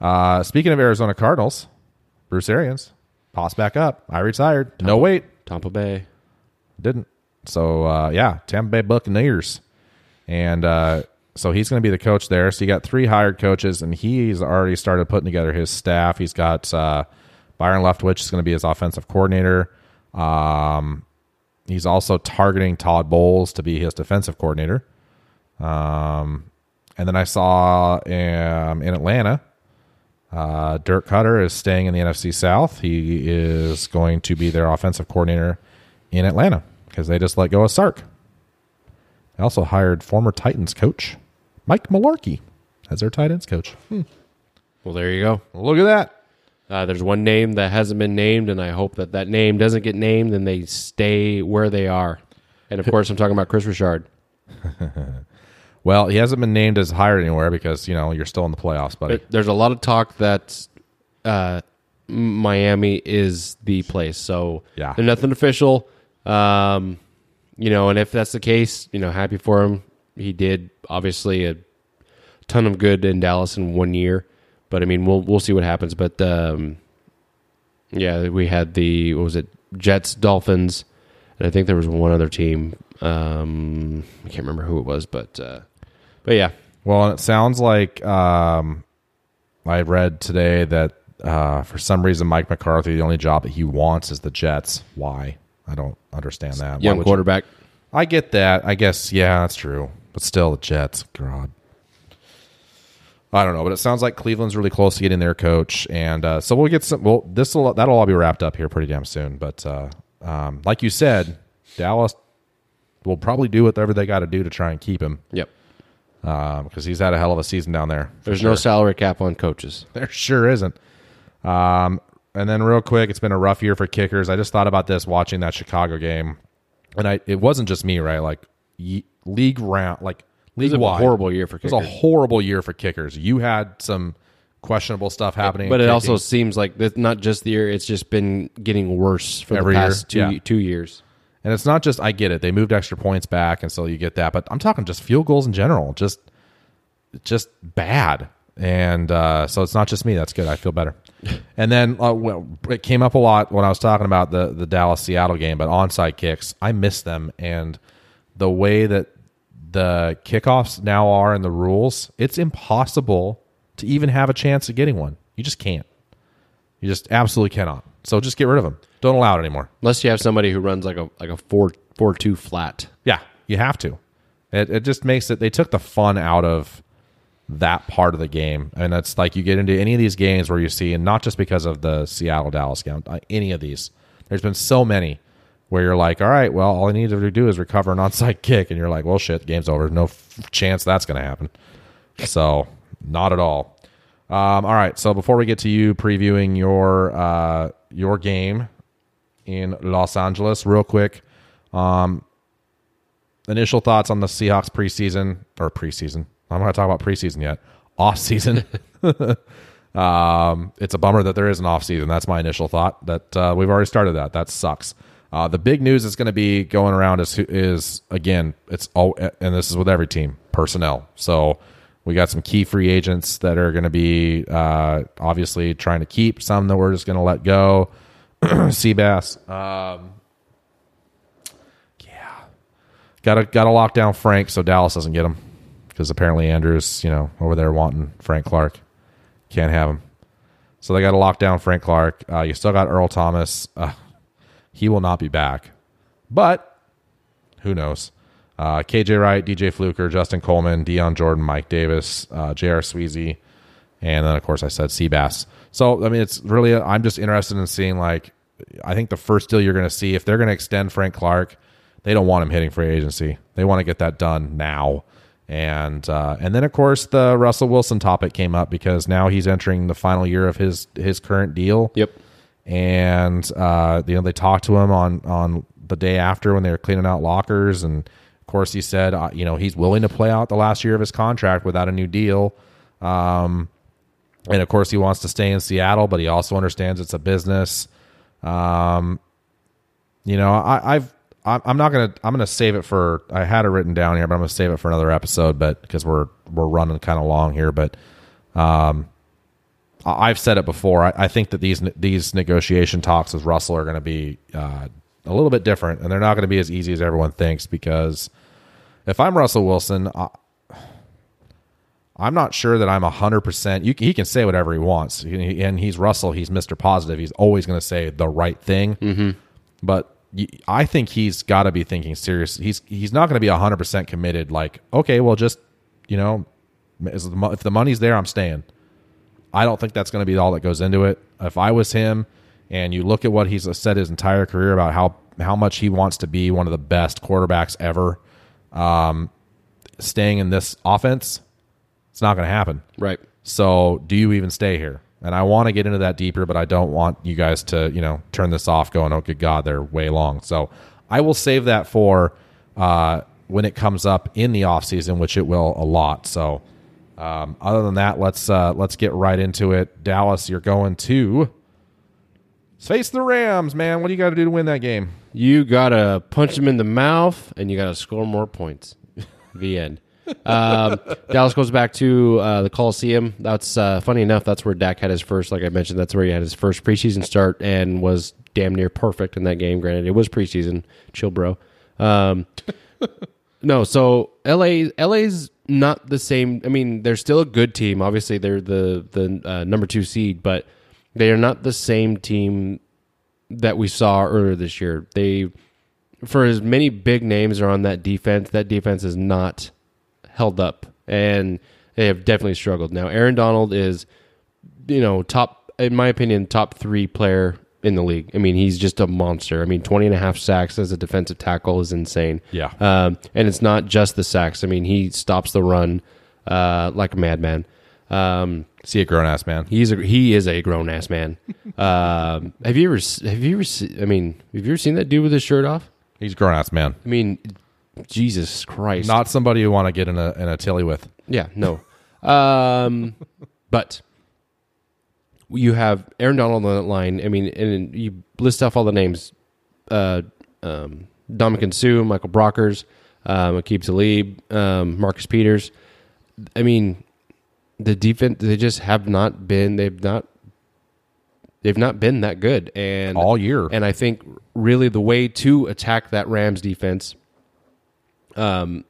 Uh, speaking of Arizona Cardinals, Bruce Arians, toss back up. I retired. No wait, Tampa Bay. didn't. So uh, yeah, Tampa Bay Buccaneers, and uh, so he's going to be the coach there. So you got three hired coaches, and he's already started putting together his staff. He's got uh, Byron Leftwich is going to be his offensive coordinator. Um, he's also targeting Todd Bowles to be his defensive coordinator. Um, and then I saw um, in Atlanta, uh, Dirk Koetter is staying in the NFC South. He is going to be their offensive coordinator in Atlanta because they just let go of Sark. They also hired former Titans coach Mike Mularkey as their tight ends coach. Hmm. Well, there you go. Look at that. Uh, there's one name that hasn't been named, and I hope that that name doesn't get named and they stay where they are. And of course, I'm talking about Kris Richard. Well, he hasn't been named as hired anywhere because you know you're still in the playoffs, buddy. But there's a lot of talk that uh, Miami is the place. So Yeah. there's nothing official. Um, you know, and if that's the case, you know, happy for him. He did obviously a ton of good in Dallas in one year, but I mean, we'll we'll see what happens. But um, yeah, we had the what was it Jets, Dolphins, and I think there was one other team. Um, I can't remember who it was, but uh, but yeah, Well, and it sounds like um, I read today that uh, for some reason Mike McCarthy, the only job that he wants is the Jets. Why? I don't understand that. Young would you- quarterback. I get that. I guess yeah, that's true. But still, the Jets. God, I don't know. But it sounds like Cleveland's really close to getting their coach, and uh, so we'll get some. Well, this will that'll all be wrapped up here pretty damn soon. But uh, um, like you said, Dallas will probably do whatever they got to do to try and keep him Yep. Because he's had a hell of a season down there. There's sure. no salary cap on coaches. There sure isn't. Um, and then real quick, it's been a rough year for kickers. I just thought about this watching that Chicago game, and I it wasn't just me, right? Like ye, league round, like league wide, horrible year for kickers. It was a horrible year for kickers. You had some questionable stuff happening, But it also seems like that not just the year; it's just been getting worse for Every the year, past two yeah. two years. And it's not just I get it. They moved extra points back, and so you get that. But I'm talking just field goals in general, just just bad. And uh, so it's not just me. That's good. I feel better. And then uh, well, it came up a lot when I was talking about the the Dallas Seattle game, but onside kicks, I miss them. And the way that the kickoffs now are in the rules, it's impossible to even have a chance of getting one. You just can't. You just absolutely cannot. So just get rid of them. Don't allow it anymore. Unless you have somebody who runs like a like a four four two flat. Yeah, you have to. It, it just makes it. They took the fun out of that part of the game. And it's like you get into any of these games where you see, and not just because of the Seattle Dallas game, uh, any of these. There's been so many where you're like, all right, well, all I need to do is recover an onside kick, and you're like, well, shit, game's over. No f- chance that's going to happen. So, not at all. Um, all right, so before we get to you previewing your uh, your game in Los Angeles, real quick, um, initial thoughts on the Seahawks preseason or preseason. I'm not going to talk about preseason yet. Off season. um, it's a bummer that there is an off season. That's my initial thought. That uh, we've already started that. That sucks. Uh, the big news that's going to be going around is is again it's all and this is with every team personnel. So we got some key free agents that are going to be uh, obviously trying to keep some that we're just going to let go. Seabass, um, yeah, got to got to lock down Frank so Dallas doesn't get him because apparently Andrews, you know, over there wanting Frank Clark, can't have him. So they got to lock down Frank Clark. Uh, you still got Earl Thomas. Uh, he will not be back, but who knows? Uh, KJ Wright, DJ Fluker, Justin Coleman, Dion Jordan, Mike Davis, uh, J.R. Sweezy, and then of course I said Seabass. So I mean, it's really I'm just interested in seeing like I think the first deal you're going to see if they're going to extend Frank Clark, they don't want him hitting free agency. They want to get that done now. And uh, and then of course the Russell Wilson topic came up because now he's entering the final year of his his current deal. Yep. And uh, you know they talked to him on on the day after when they were cleaning out lockers, and of course he said uh, you know he's willing to play out the last year of his contract without a new deal. Um, and of course he wants to stay in Seattle, but he also understands it's a business. Um, you know, I, I've I'm not gonna I'm gonna save it for I had it written down here, but I'm gonna save it for another episode. But because we're we're running kind of long here, but um, I've said it before. I, I, think that these these negotiation talks with Russell are going to be uh, a little bit different, and they're not going to be as easy as everyone thinks. Because if I'm Russell Wilson, I, I'm not sure that I'm hundred percent. He can say whatever he wants, and he's Russell. He's Mister Positive. He's always going to say the right thing. Mm-hmm. But I think he's got to be thinking serious. He's he's not going to be hundred percent committed. Like, okay, well, just you know, if the money's there, I'm staying. I don't think that's going to be all that goes into it. If I was him, and you look at what he's said his entire career about how how much he wants to be one of the best quarterbacks ever, um, staying in this offense, it's not going to happen. Right. So, do you even stay here? And I want to get into that deeper, but I don't want you guys to, you know, turn this off going, oh, good God, they're way long. So I will save that for uh, when it comes up in the off season, which it will a lot. So um, other than that, let's uh, let's get right into it. Dallas, you're going to face the Rams, man. What do you got to do to win that game? You gotta punch them in the mouth, and you gotta score more points. the end um, Dallas goes back to uh, the Coliseum. That's uh, funny enough. That's where Dak had his first, like I mentioned, that's where he had his first preseason start and was damn near perfect in that game. Granted, it was preseason. Chill, bro. Um, no, so LA, LA's not the same. I mean, they're still a good team. Obviously, they're the the uh, number two seed, but they are not the same team that we saw earlier this year. They, for as many big names are on that defense, that defense is not held up, and they have definitely struggled. Now, Aaron Donald is, you know, top in my opinion, top three player in the league. I mean, he's just a monster. I mean, 20 and a half sacks as a defensive tackle is insane. Yeah. Um, and it's not just the sacks. I mean, he stops the run uh, like a madman. Um, See a grown ass man. He's a he is a grown ass man. um, have you ever have you ever se- I mean have you ever seen that dude with his shirt off? He's a grown ass man. I mean, Jesus Christ! Not somebody you want to get in a in a tilly with. Yeah, no. um, but you have Aaron Donald on that line. I mean, and you list off all the names: uh, um, Ndamukong Suh, Michael Brockers, um, Aqib Talib, um, Marcus Peters. I mean, the defense they just have not been. They've not. They've not been that good, and all year. And I think really the way to attack that Rams defense um,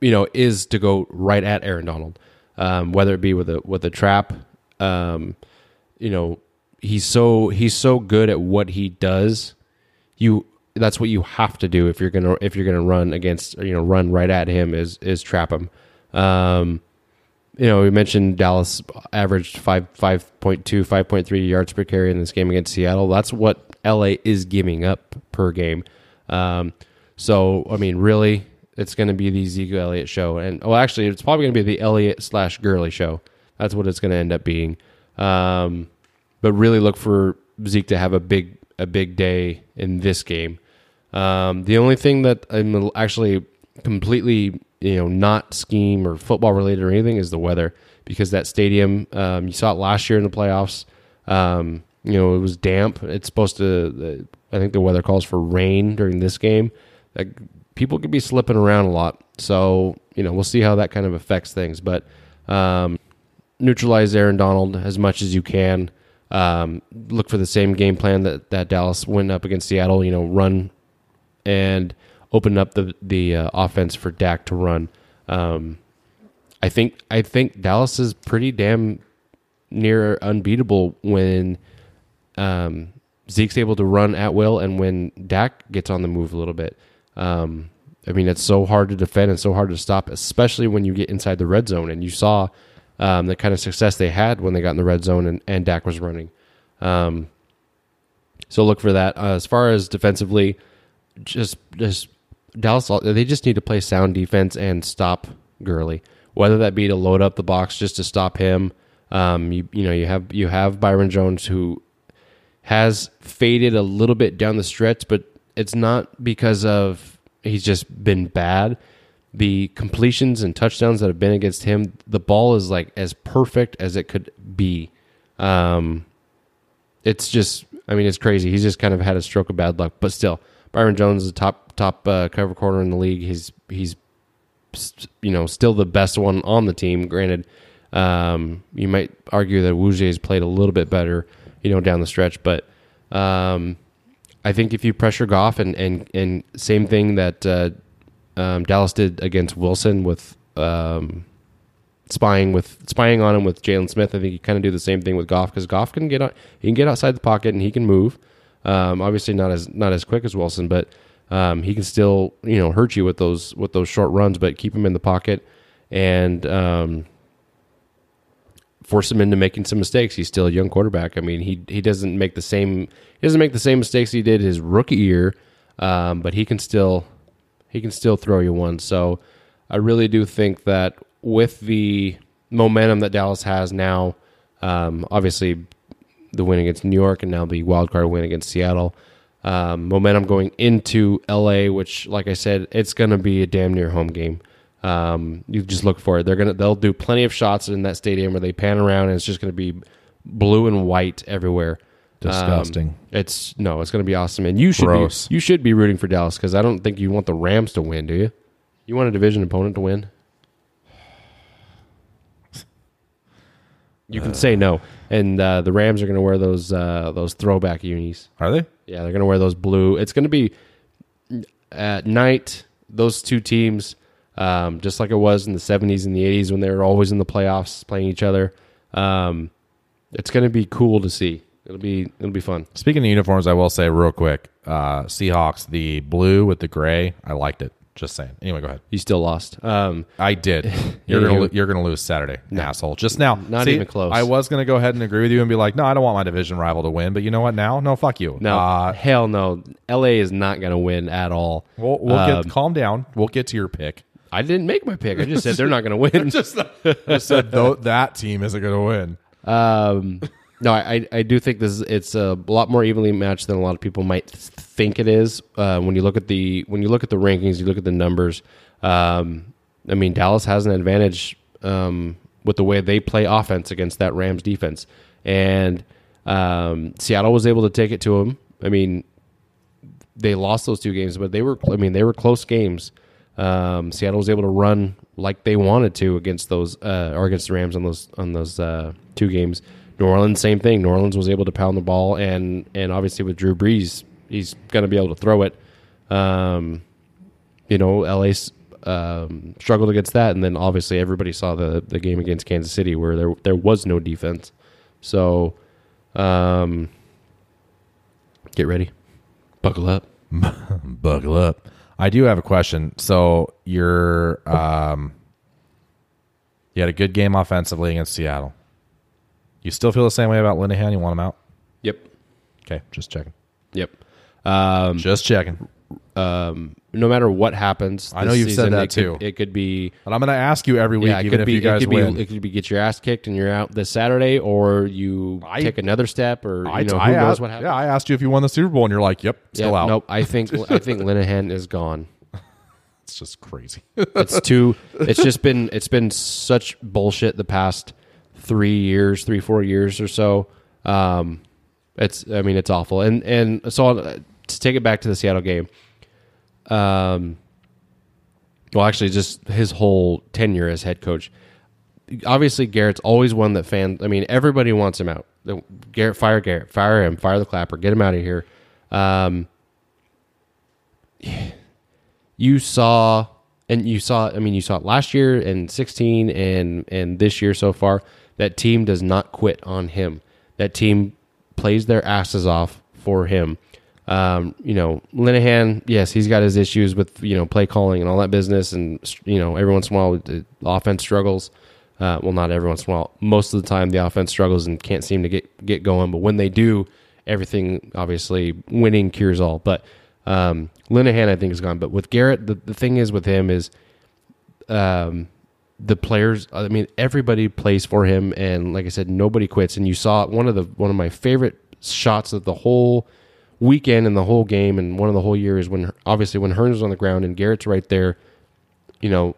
you know, is to go right at Aaron Donald, um, whether it be with a with a trap. Um, you know, he's so he's so good at what he does. You that's what you have to do if you're gonna if you're gonna run against you know run right at him is is trap him. Um, you know, we mentioned Dallas averaged five five point two, five point three yards per carry in this game against Seattle. That's what LA is giving up per game. Um, so I mean, really, it's going to be the Zeke Elliott show, and well, actually, it's probably going to be the Elliott slash Gurley show. That's what it's going to end up being. Um, but really, look for Zeke to have a big a big day in this game. Um, the only thing that I'm actually completely you know not scheme or football related or anything is the weather because that stadium um, you saw it last year in the playoffs. Um, you know it was damp. It's supposed to. I think the weather calls for rain during this game. People could be slipping around a lot, so you know we'll see how that kind of affects things. But um, neutralize Aaron Donald as much as you can. Um, look for the same game plan that, that Dallas went up against Seattle. You know, run and open up the the uh, offense for Dak to run. Um, I think I think Dallas is pretty damn near unbeatable when um, Zeke's able to run at will and when Dak gets on the move a little bit. Um, I mean, it's so hard to defend and so hard to stop, especially when you get inside the red zone. And you saw um, the kind of success they had when they got in the red zone and, and Dak was running. Um, so look for that. Uh, as far as defensively, just just Dallas, they just need to play sound defense and stop Gurley. Whether that be to load up the box just to stop him. Um, you you know you have you have Byron Jones who has faded a little bit down the stretch, but it's not because of he's just been bad. The completions and touchdowns that have been against him, the ball is like as perfect as it could be. Um, it's just, I mean, it's crazy. He's just kind of had a stroke of bad luck, but still, Byron Jones is the top top uh, cover corner in the league. He's he's you know still the best one on the team. Granted, um, you might argue that Wuje has played a little bit better, you know, down the stretch, but um, I think if you pressure Goff and and and same thing that uh, um, Dallas did against Wilson with um, spying with spying on him with Jaylon Smith, I think you kind of do the same thing with Goff because Goff can get on, he can get outside the pocket and he can move. Um, obviously not as not as quick as Wilson, but um, he can still you know hurt you with those with those short runs, but keep him in the pocket and um, force him into making some mistakes. He's still a young quarterback. I mean, he he doesn't make the same he doesn't make the same mistakes he did his rookie year, um, but he can still he can still throw you one. So I really do think that with the momentum that Dallas has now, um, obviously the win against New York and now the wild card win against Seattle. Um, momentum going into LA, which, like I said, it's going to be a damn near home game. Um, you just look for it. They're gonna they'll do plenty of shots in that stadium where they pan around and it's just going to be blue and white everywhere. Disgusting. Um, it's no, it's going to be awesome, and you should Gross. be you should be rooting for Dallas because I don't think you want the Rams to win, do you? You want a division opponent to win? You can say no, and uh, the Rams are going to wear those uh, those throwback unis. Are they? Yeah, they're going to wear those blue. It's going to be at night. Those two teams, um, just like it was in the '70s and the '80s when they were always in the playoffs playing each other. Um, it's going to be cool to see. It'll be it'll be fun. Speaking of uniforms, I will say real quick, uh, Seahawks, the blue with the gray, I liked it. Just saying. Anyway, go ahead. You still lost. Um, I did. You're gonna lo- you're gonna lose Saturday, asshole. Just now, Not even close. I was gonna go ahead and agree with you and be like, no, I don't want my division rival to win. But you know what? Now, no, fuck you. no, uh, hell no. LA is not going to win at all. we'll, we'll Um, get calm down. We'll get to your pick. I didn't make my pick. I just said they're not going to win. Just I said that team isn't gonna win. Um, no, I, I do think this is, it's a lot more evenly matched than a lot of people might think it is. Uh, when you look at the when you look at the rankings, you look at the numbers. Um, I mean, Dallas has an advantage um, with the way they play offense against that Rams defense, and um, Seattle was able to take it to them. I mean, they lost those two games, but they were I mean they were close games. Um, Seattle was able to run like they wanted to against those uh, or against the Rams on those on those uh, two games. New Orleans, same thing. New Orleans was able to pound the ball, and and obviously with Drew Brees, he's going to be able to throw it. Um, you know, LA um, struggled against that, and then obviously everybody saw the the game against Kansas City where there there was no defense. So, um, get ready, buckle up. Buckle up. I do have a question. So your um, you had a good game offensively against Seattle. You still feel the same way about Linehan? You want him out? Yep. Okay, just checking. Yep. Um, Just checking. um, no matter what happens, I know you've said that it could- too. it could be And I'm going to ask you every week, yeah, it even could if be you guys it could win. be it could be get your ass kicked and you're out this Saturday, or you I- take another step, or I, you know I who knows what happens. Yeah, I asked you if you won the Super Bowl, and you're like, "Yep, still Yeah, out." Nope. I think I think Linehan is gone. It's just crazy. It's too. It's just been. It's been such bullshit the past three years, three four years or so. Um, it's. I mean, it's awful. And and so uh, to take it back to the Seattle game. Um. Well, actually, just his whole tenure as head coach. Obviously, Garrett's always one that fans. I mean, everybody wants him out. Garrett, fire Garrett, fire him, fire the clapper, get him out of here. Um, you saw and you saw I mean you saw it last year and 16 and and this year so far that team does not quit on him. That team plays their asses off for him. Um, you know, Linehan, yes, he's got his issues with, you know, play calling and all that business and you know, every once in a while the offense struggles. Uh, well, not every once in a while. Most of the time, the offense struggles and can't seem to get get going. But when they do, everything obviously winning cures all. But um, Linehan, I think, is gone. But with Garrett, the, the thing is with him is um, the players. I mean, everybody plays for him, and like I said, nobody quits. And you saw one of the one of my favorite shots of the whole weekend and the whole game, and one of the whole year is when obviously when Hurns was on the ground and Garrett's right there. You know,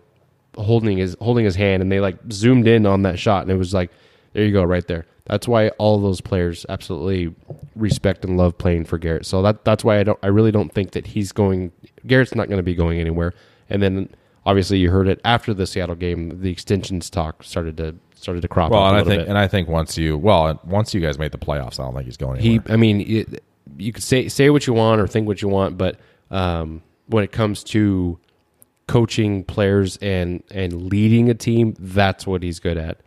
holding his holding his hand and they like zoomed in on that shot and it was like there you go right there that's why all those players absolutely respect and love playing for Garrett so that that's why I don't I really don't think that he's going Garrett's not going to be going anywhere and then obviously you heard it after the Seattle game the extensions talk started to started to crop well, up and I think, bit. and I think once you, well, once you guys made the playoffs, I don't think he's going Anywhere. he. I mean it, you could say say what you want or think what you want but um, when it comes to coaching players and and leading a team that's what he's good at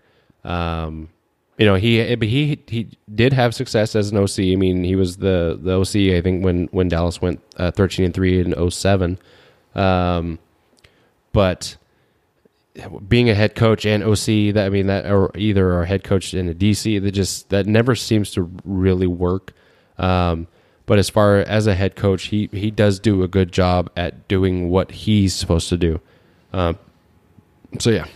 um, you know he but he he did have success as an OC I mean he was the the OC I think when when Dallas went uh, 13 and 3 in 07 um, but being a head coach and OC that I mean that or either a head coach and a DC that just that never seems to really work. Um, but as far as a head coach, he he does do a good job at doing what he's supposed to do. Um, so yeah,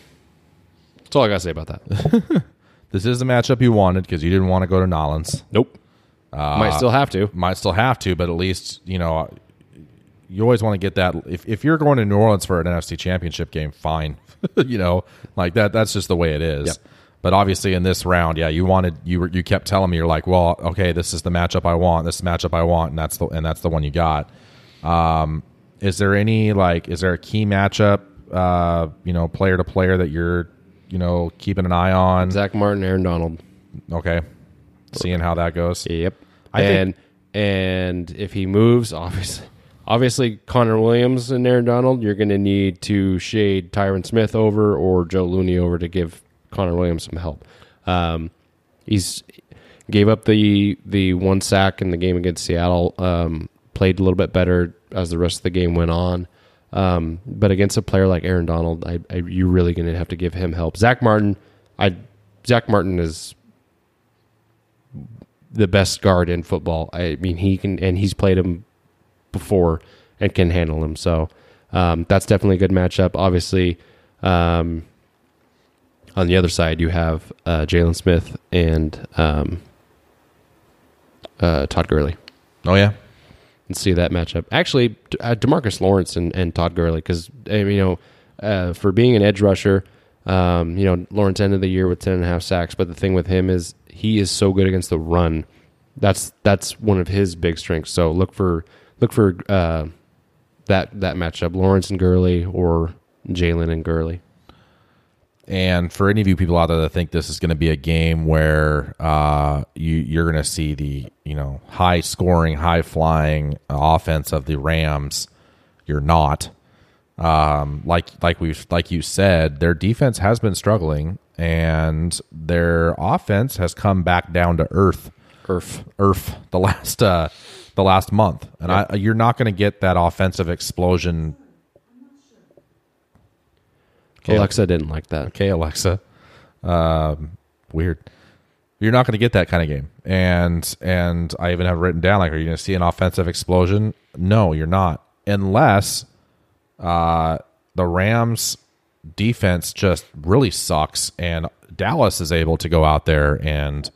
that's all I gotta say about that. this is the matchup you wanted because you didn't want to go to Nolans. nope, might still have to. Might still have to, but at least you know you always want to get that. If if you're going to New Orleans for an NFC Championship game, fine. you know, like that. That's just the way it is. Yep. But obviously, in this round, yeah, you wanted you were you kept telling me you're like, well, okay, this is the matchup I want. This is the matchup I want, and that's the and that's the one you got. Um, is there any like, is there a key matchup, uh, you know, player to player that you're, you know, keeping an eye on? Zack Martin, Aaron Donald. Okay, seeing how that goes. Yep. I and think- and if he moves, obviously, obviously Connor Williams and Aaron Donald, you're going to need to shade Tyron Smith over or Joe Looney over to give Connor Williams some help. Um, he's gave up the the one sack in the game against Seattle. Um, played a little bit better as the rest of the game went on. Um, but against a player like Aaron Donald, I, I, you're really going to have to give him help. Zack Martin, I Zack Martin is the best guard in football. I mean, he can, and he's played him before and can handle him. So um, that's definitely a good matchup. Obviously, um, on the other side, you have uh, Jaylon Smith and um, uh, Todd Gurley. Oh yeah, And see that matchup. Actually, uh, Demarcus Lawrence and, and Todd Gurley, because you know, uh, for being an edge rusher, um, you know, Lawrence ended the year with ten and a half sacks. But the thing with him is he is so good against the run. That's that's one of his big strengths. So look for look for uh, that that matchup: Lawrence and Gurley, or Jaylon and Gurley. And for any of you people out there that think this is going to be a game where uh, you you're going to see the you know high scoring, high flying offense of the Rams, you're not. Um, like like we like you said, their defense has been struggling, and their offense has come back down to earth. Earth. Earth the last uh, the last month, and I, you're not going to get that offensive explosion Alexa didn't like that. Okay, Alexa. Um, weird. You're not going to get that kind of game. And and I even have written down like, are you going to see an offensive explosion? No, you're not, unless uh, the Rams defense just really sucks and Dallas is able to go out there and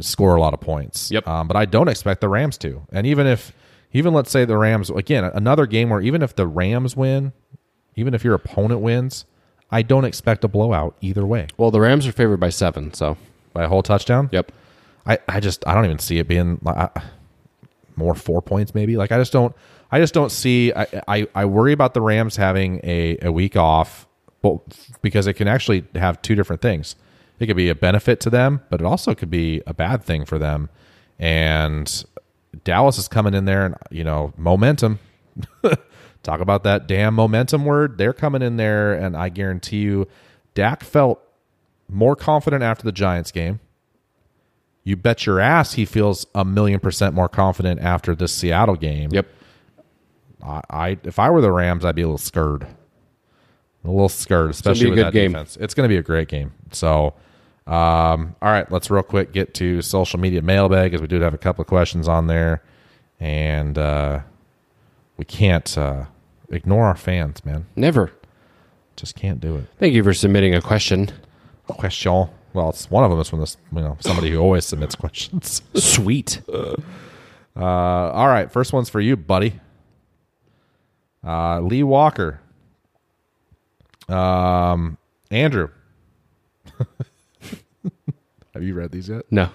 score a lot of points. Yep. Um, but I don't expect the Rams to. And even if, even let's say the Rams again, another game where even if the Rams win, even if your opponent wins, I don't expect a blowout either way Well, the Rams are favored by seven, so by a whole touchdown. yep. I, I just I don't even see it being uh, more four points maybe. Like I just don't I just don't see I I, I worry about the Rams having a, a week off but because it can actually have two different things. It could be a benefit to them, but it also could be a bad thing for them. And Dallas is coming in there and you know, momentum. Talk about that damn momentum word. They're coming in there and I guarantee you Dak felt more confident after the Giants game you bet your ass he feels a million percent more confident after this Seattle game. Yep. I, I if I were the Rams, I'd be a little scared, a little scared, especially with that game. defense. It's going to be a great game. So, um, all right, let's real quick get to social media mailbag as we do have a couple of questions on there, and uh, we can't uh, ignore our fans, man. Never. Just can't do it. Thank you for submitting a question. Question. Well, it's one of them is from this, you know, somebody who always submits questions. Sweet. Uh, all right, first one's for you, buddy. Uh, Lee Walker. Um, Andrew. Have you read these yet? No.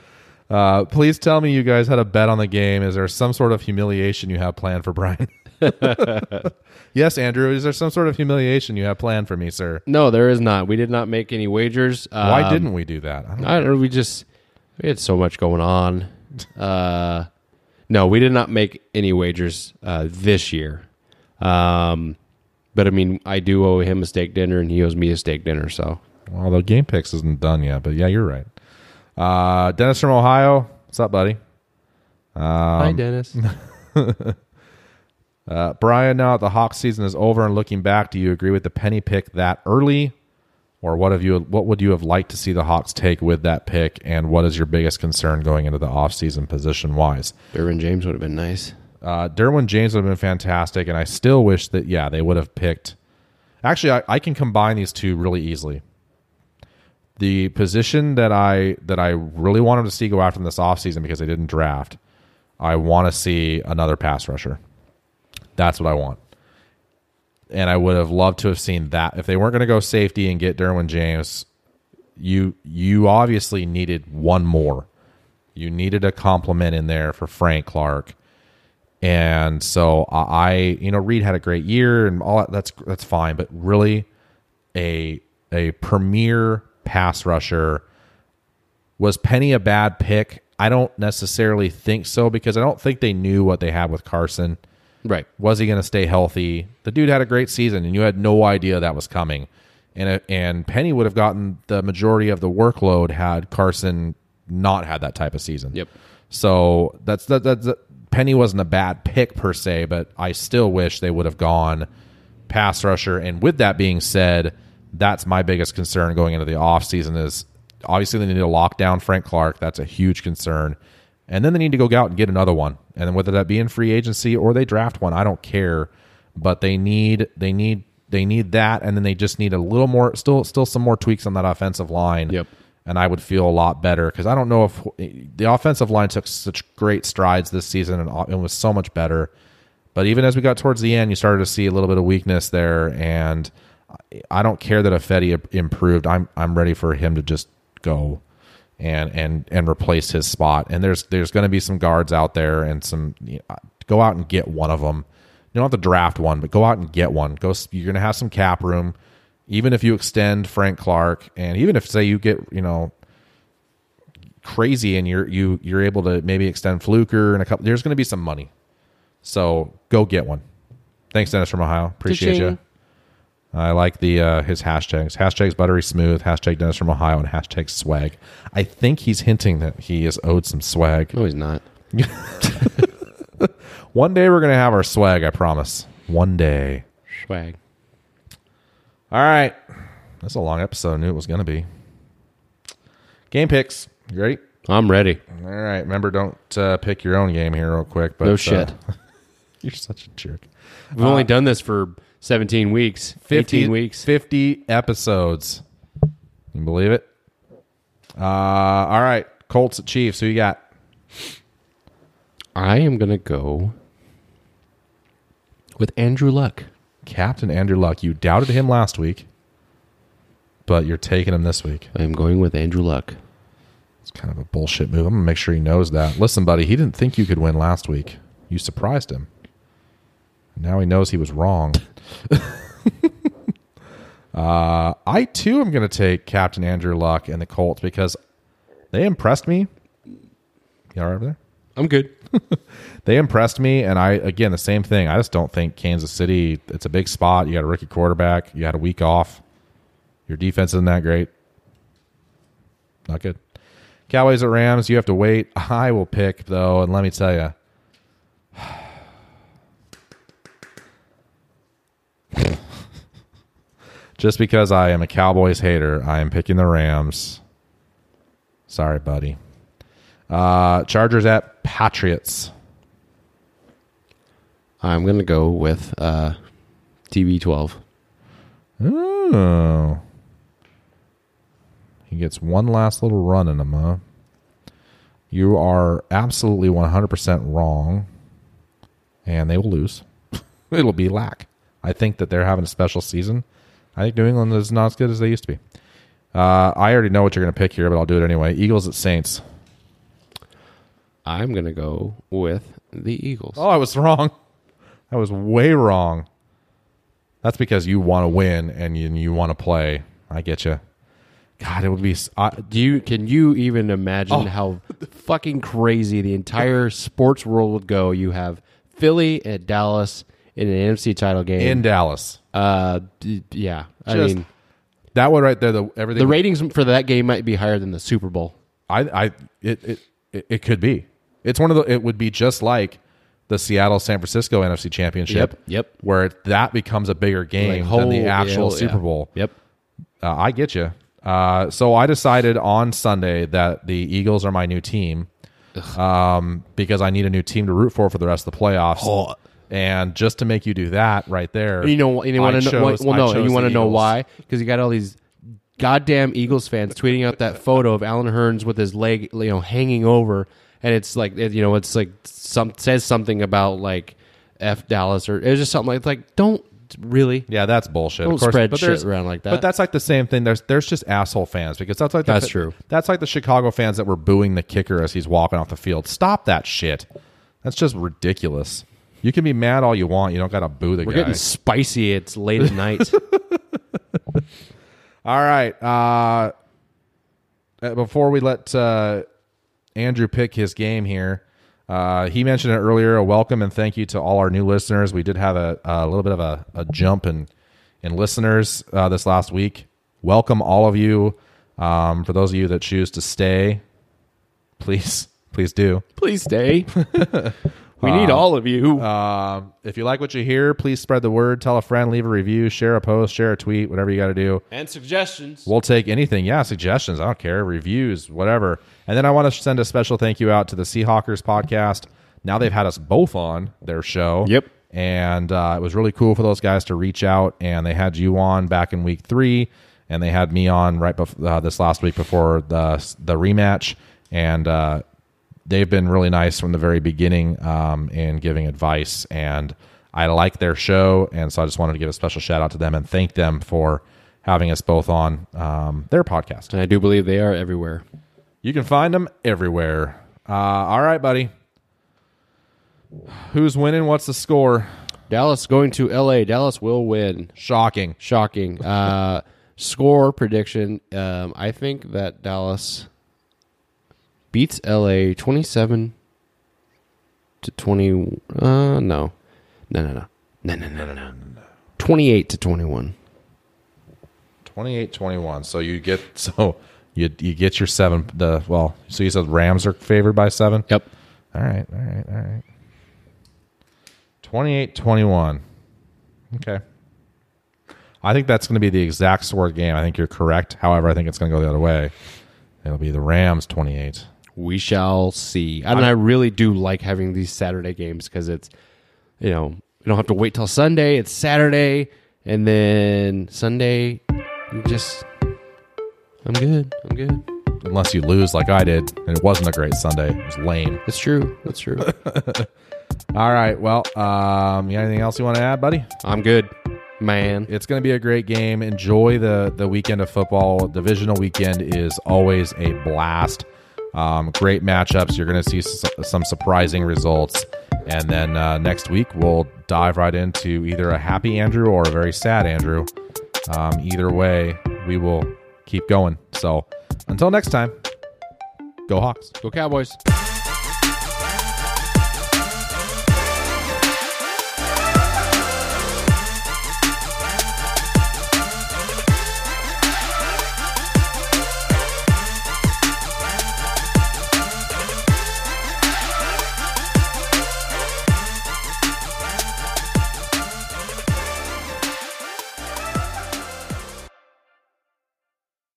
Uh, please tell me you guys had a bet on the game. Is there some sort of humiliation you have planned for Brian? yes, Andrew. Is there some sort of humiliation you have planned for me, sir? No, there is not. We did not make any wagers. Why Um, didn't we do that? I don't I don't know. We just we had so much going on. Uh, no, we did not make any wagers uh, this year. Um, but I mean, I do owe him a steak dinner, and he owes me a steak dinner. So Well, the game picks isn't done yet, but yeah, you're right. Uh, Dennis from Ohio. What's up, buddy? hi, Dennis. Uh, Brian, now that the Hawks season is over and looking back, do you agree with the penny pick that early? Or what have you what would you have liked to see the Hawks take with that pick and what is your biggest concern going into the offseason position wise? Derwin James would have been nice. Uh, Derwin James would have been fantastic, and I still wish that yeah they would have picked. Actually, I, I can combine these two really easily. The position that I that I really wanted to see go after in this offseason because they didn't draft, I want to see another pass rusher. That's what I want. And I would have loved to have seen that. If they weren't going to go safety and get Derwin James, you you obviously needed one more. You needed a compliment in there for Frank Clark. And so I, you know, Reed had a great year and all that, that's that's fine, but really a a premier pass rusher was Penny a bad pick? I don't necessarily think so because I don't think they knew what they had with Carson. Right. Was he going to stay healthy? The dude had a great season, and you had no idea that was coming. And uh, and Penny would have gotten the majority of the workload had Carson not had that type of season. Yep. So that's that, that's that, Penny wasn't a bad pick per se, but I still wish they would have gone pass rusher. And with that being said, that's my biggest concern going into the offseason is obviously they need to lock down Frank Clark. That's a huge concern. And then they need to go out and get another one. And then whether that be in free agency or they draft one, I don't care. But they need they need they need that and then they just need a little more still still some more tweaks on that offensive line. Yep. And I would feel a lot better because I don't know if the offensive line took such great strides this season and uh, it was so much better. But even as we got towards the end, you started to see a little bit of weakness there, and I don't care that Ifedi improved. I'm I'm ready for him to just go and and and replace his spot. And there's there's going to be some guards out there, and some you know, go out and get one of them. You don't have to draft one, but go out and get one. Go. You're going to have some cap room, even if you extend Frank Clark, and even if say you get you know crazy and you're you you're able to maybe extend Fluker and a couple. There's going to be some money, so go get one. Thanks, Dennis from Ohio. Appreciate Cha-ching. you. I like the uh, his hashtags. Hashtags buttery smooth. Hashtag Dennis from Ohio and hashtag swag. I think he's hinting that he is owed some swag. No, he's not. One day we're gonna have our swag. I promise. One day. Swag. All right. That's a long episode. I knew it was going to be. Game picks. You ready? I'm ready. All right. Remember, don't uh, pick your own game here, real quick. But No uh, shit. you're such a jerk. We've only done this for 17 weeks, 15 weeks. 50 episodes. Can you believe it? Uh, all right. Colts at Chiefs. Who you got? I am going to go with Andrew Luck. Captain Andrew Luck. You doubted him last week, but you're taking him this week. I am going with Andrew Luck. It's kind of a bullshit move. I'm going to make sure he knows that. Listen, buddy, he didn't think you could win last week. You surprised him. Now he knows he was wrong. uh, I, too, am going to take Captain Andrew Luck and the Colts because they impressed me. You all right over there? I'm good. they impressed me and i again the same thing i just don't think kansas city it's a big spot you got a rookie quarterback you had a week off your defense isn't that great not good cowboys at rams you have to wait i will pick though and let me tell you just because i am a cowboys hater i am picking the rams sorry buddy uh chargers at patriots I'm going to go with uh, TB12. Oh. He gets one last little run in him, huh? You are absolutely 100% wrong, and they will lose. It'll be lack. I think that they're having a special season. I think New England is not as good as they used to be. Uh, I already know what you're going to pick here, but I'll do it anyway. Eagles at Saints. I'm going to go with the Eagles. Oh, I was wrong. I was way wrong. That's because you want to win and you, you want to play. I get you. God, it would be. I, Do you can you even imagine Oh. how fucking crazy the entire sports world would go? You have Philly at Dallas in an NFC title game. in Dallas. uh, yeah, I Just- mean That one right there, the everything. the ratings for that game might be higher than the Super Bowl. I, I, it, it, it, it could be. It's one of the. It would be just like the Seattle San Francisco NFC Championship. Yep, yep. Where it, that becomes a bigger game Like, than the actual yeah, Super yeah. Bowl. Yep. Uh, I get you. Uh, so I decided on Sunday that the Eagles are my new team um, because I need a new team to root for for the rest of the playoffs. Oh. And just to make you do that right there, You know, and you want to know? chose- Well, no, you want to know why? Because you got all these goddamn Eagles fans tweeting out that photo of Allen Hurns with his leg, you know, hanging over, and it's like, it- you know, it's like some says something about like f Dallas or it's just something like, it's like don't really. Yeah, that's bullshit. Don't of course, spread but shit around like that. But that's like the same thing. There's there's just asshole fans because that's like the, That's true. That's like the Chicago fans that were booing the kicker as he's walking off the field. Stop that shit. That's just ridiculous. You can be mad all you want. You don't got to boo the We're guy. getting spicy. It's late at night. all right. Uh, before we let uh, Andrew pick his game here, uh, he mentioned it earlier. A welcome and thank you to all our new listeners. We did have a, a little bit of a, a jump in in listeners uh, this last week. Welcome all of you. Um, for those of you that choose to stay, please please do. Please stay. we need all of you. Um, if you like what you hear, please spread the word. Tell a friend, leave a review, share a post, share a tweet, whatever you got to do. and suggestions. We'll take anything. Yeah, suggestions. I don't care. Reviews, whatever. And then I want to send a special thank you out to the Seahawkers podcast. Now they've had us both on their show. Yep. And uh, it was really cool for those guys to reach out. And they had you on back in week three, and they had me on right bef- uh, this last week before the the rematch. And uh, they've been really nice from the very beginning um, in giving advice. And I like their show, and so I just wanted to give a special shout out to them and thank them for having us both on um, their podcast. and I do believe they are everywhere. You can find them everywhere. Uh, all right, buddy. Who's winning? What's the score? Dallas going to L.A. Dallas will win. Shocking. Shocking. Uh, score prediction. Um, I think that Dallas beats LA 27 to 20. Uh, no. No, no, no. No, no, no, no, no. 28 to 21. 28-21. So you get so you you get your seven the well, so you said Rams are favored by 7? Yep. All right, all right, all right. 28 21. Okay. I think that's going to be the exact score game. I think you're correct. However, I think it's going to go the other way. It'll be the Rams 28. We shall see. And I really do like having these Saturday games because it's, you know, you don't have to wait till Sunday. It's Saturday, and then Sunday, you just, I'm good. I'm good. Unless you lose like I did, and it wasn't a great Sunday. It was lame. That's true. That's true. All right. Well, um, you got anything else you want to add, buddy? I'm good, man. It's going to be a great game. Enjoy the the weekend of football. Divisional weekend is always a blast. Um, great matchups. You're going to see s- some surprising results. And then uh, next week, we'll dive right into either a happy Andrew or a very sad Andrew. Um, either way, we will keep going. So until next time, go Hawks. Go Cowboys.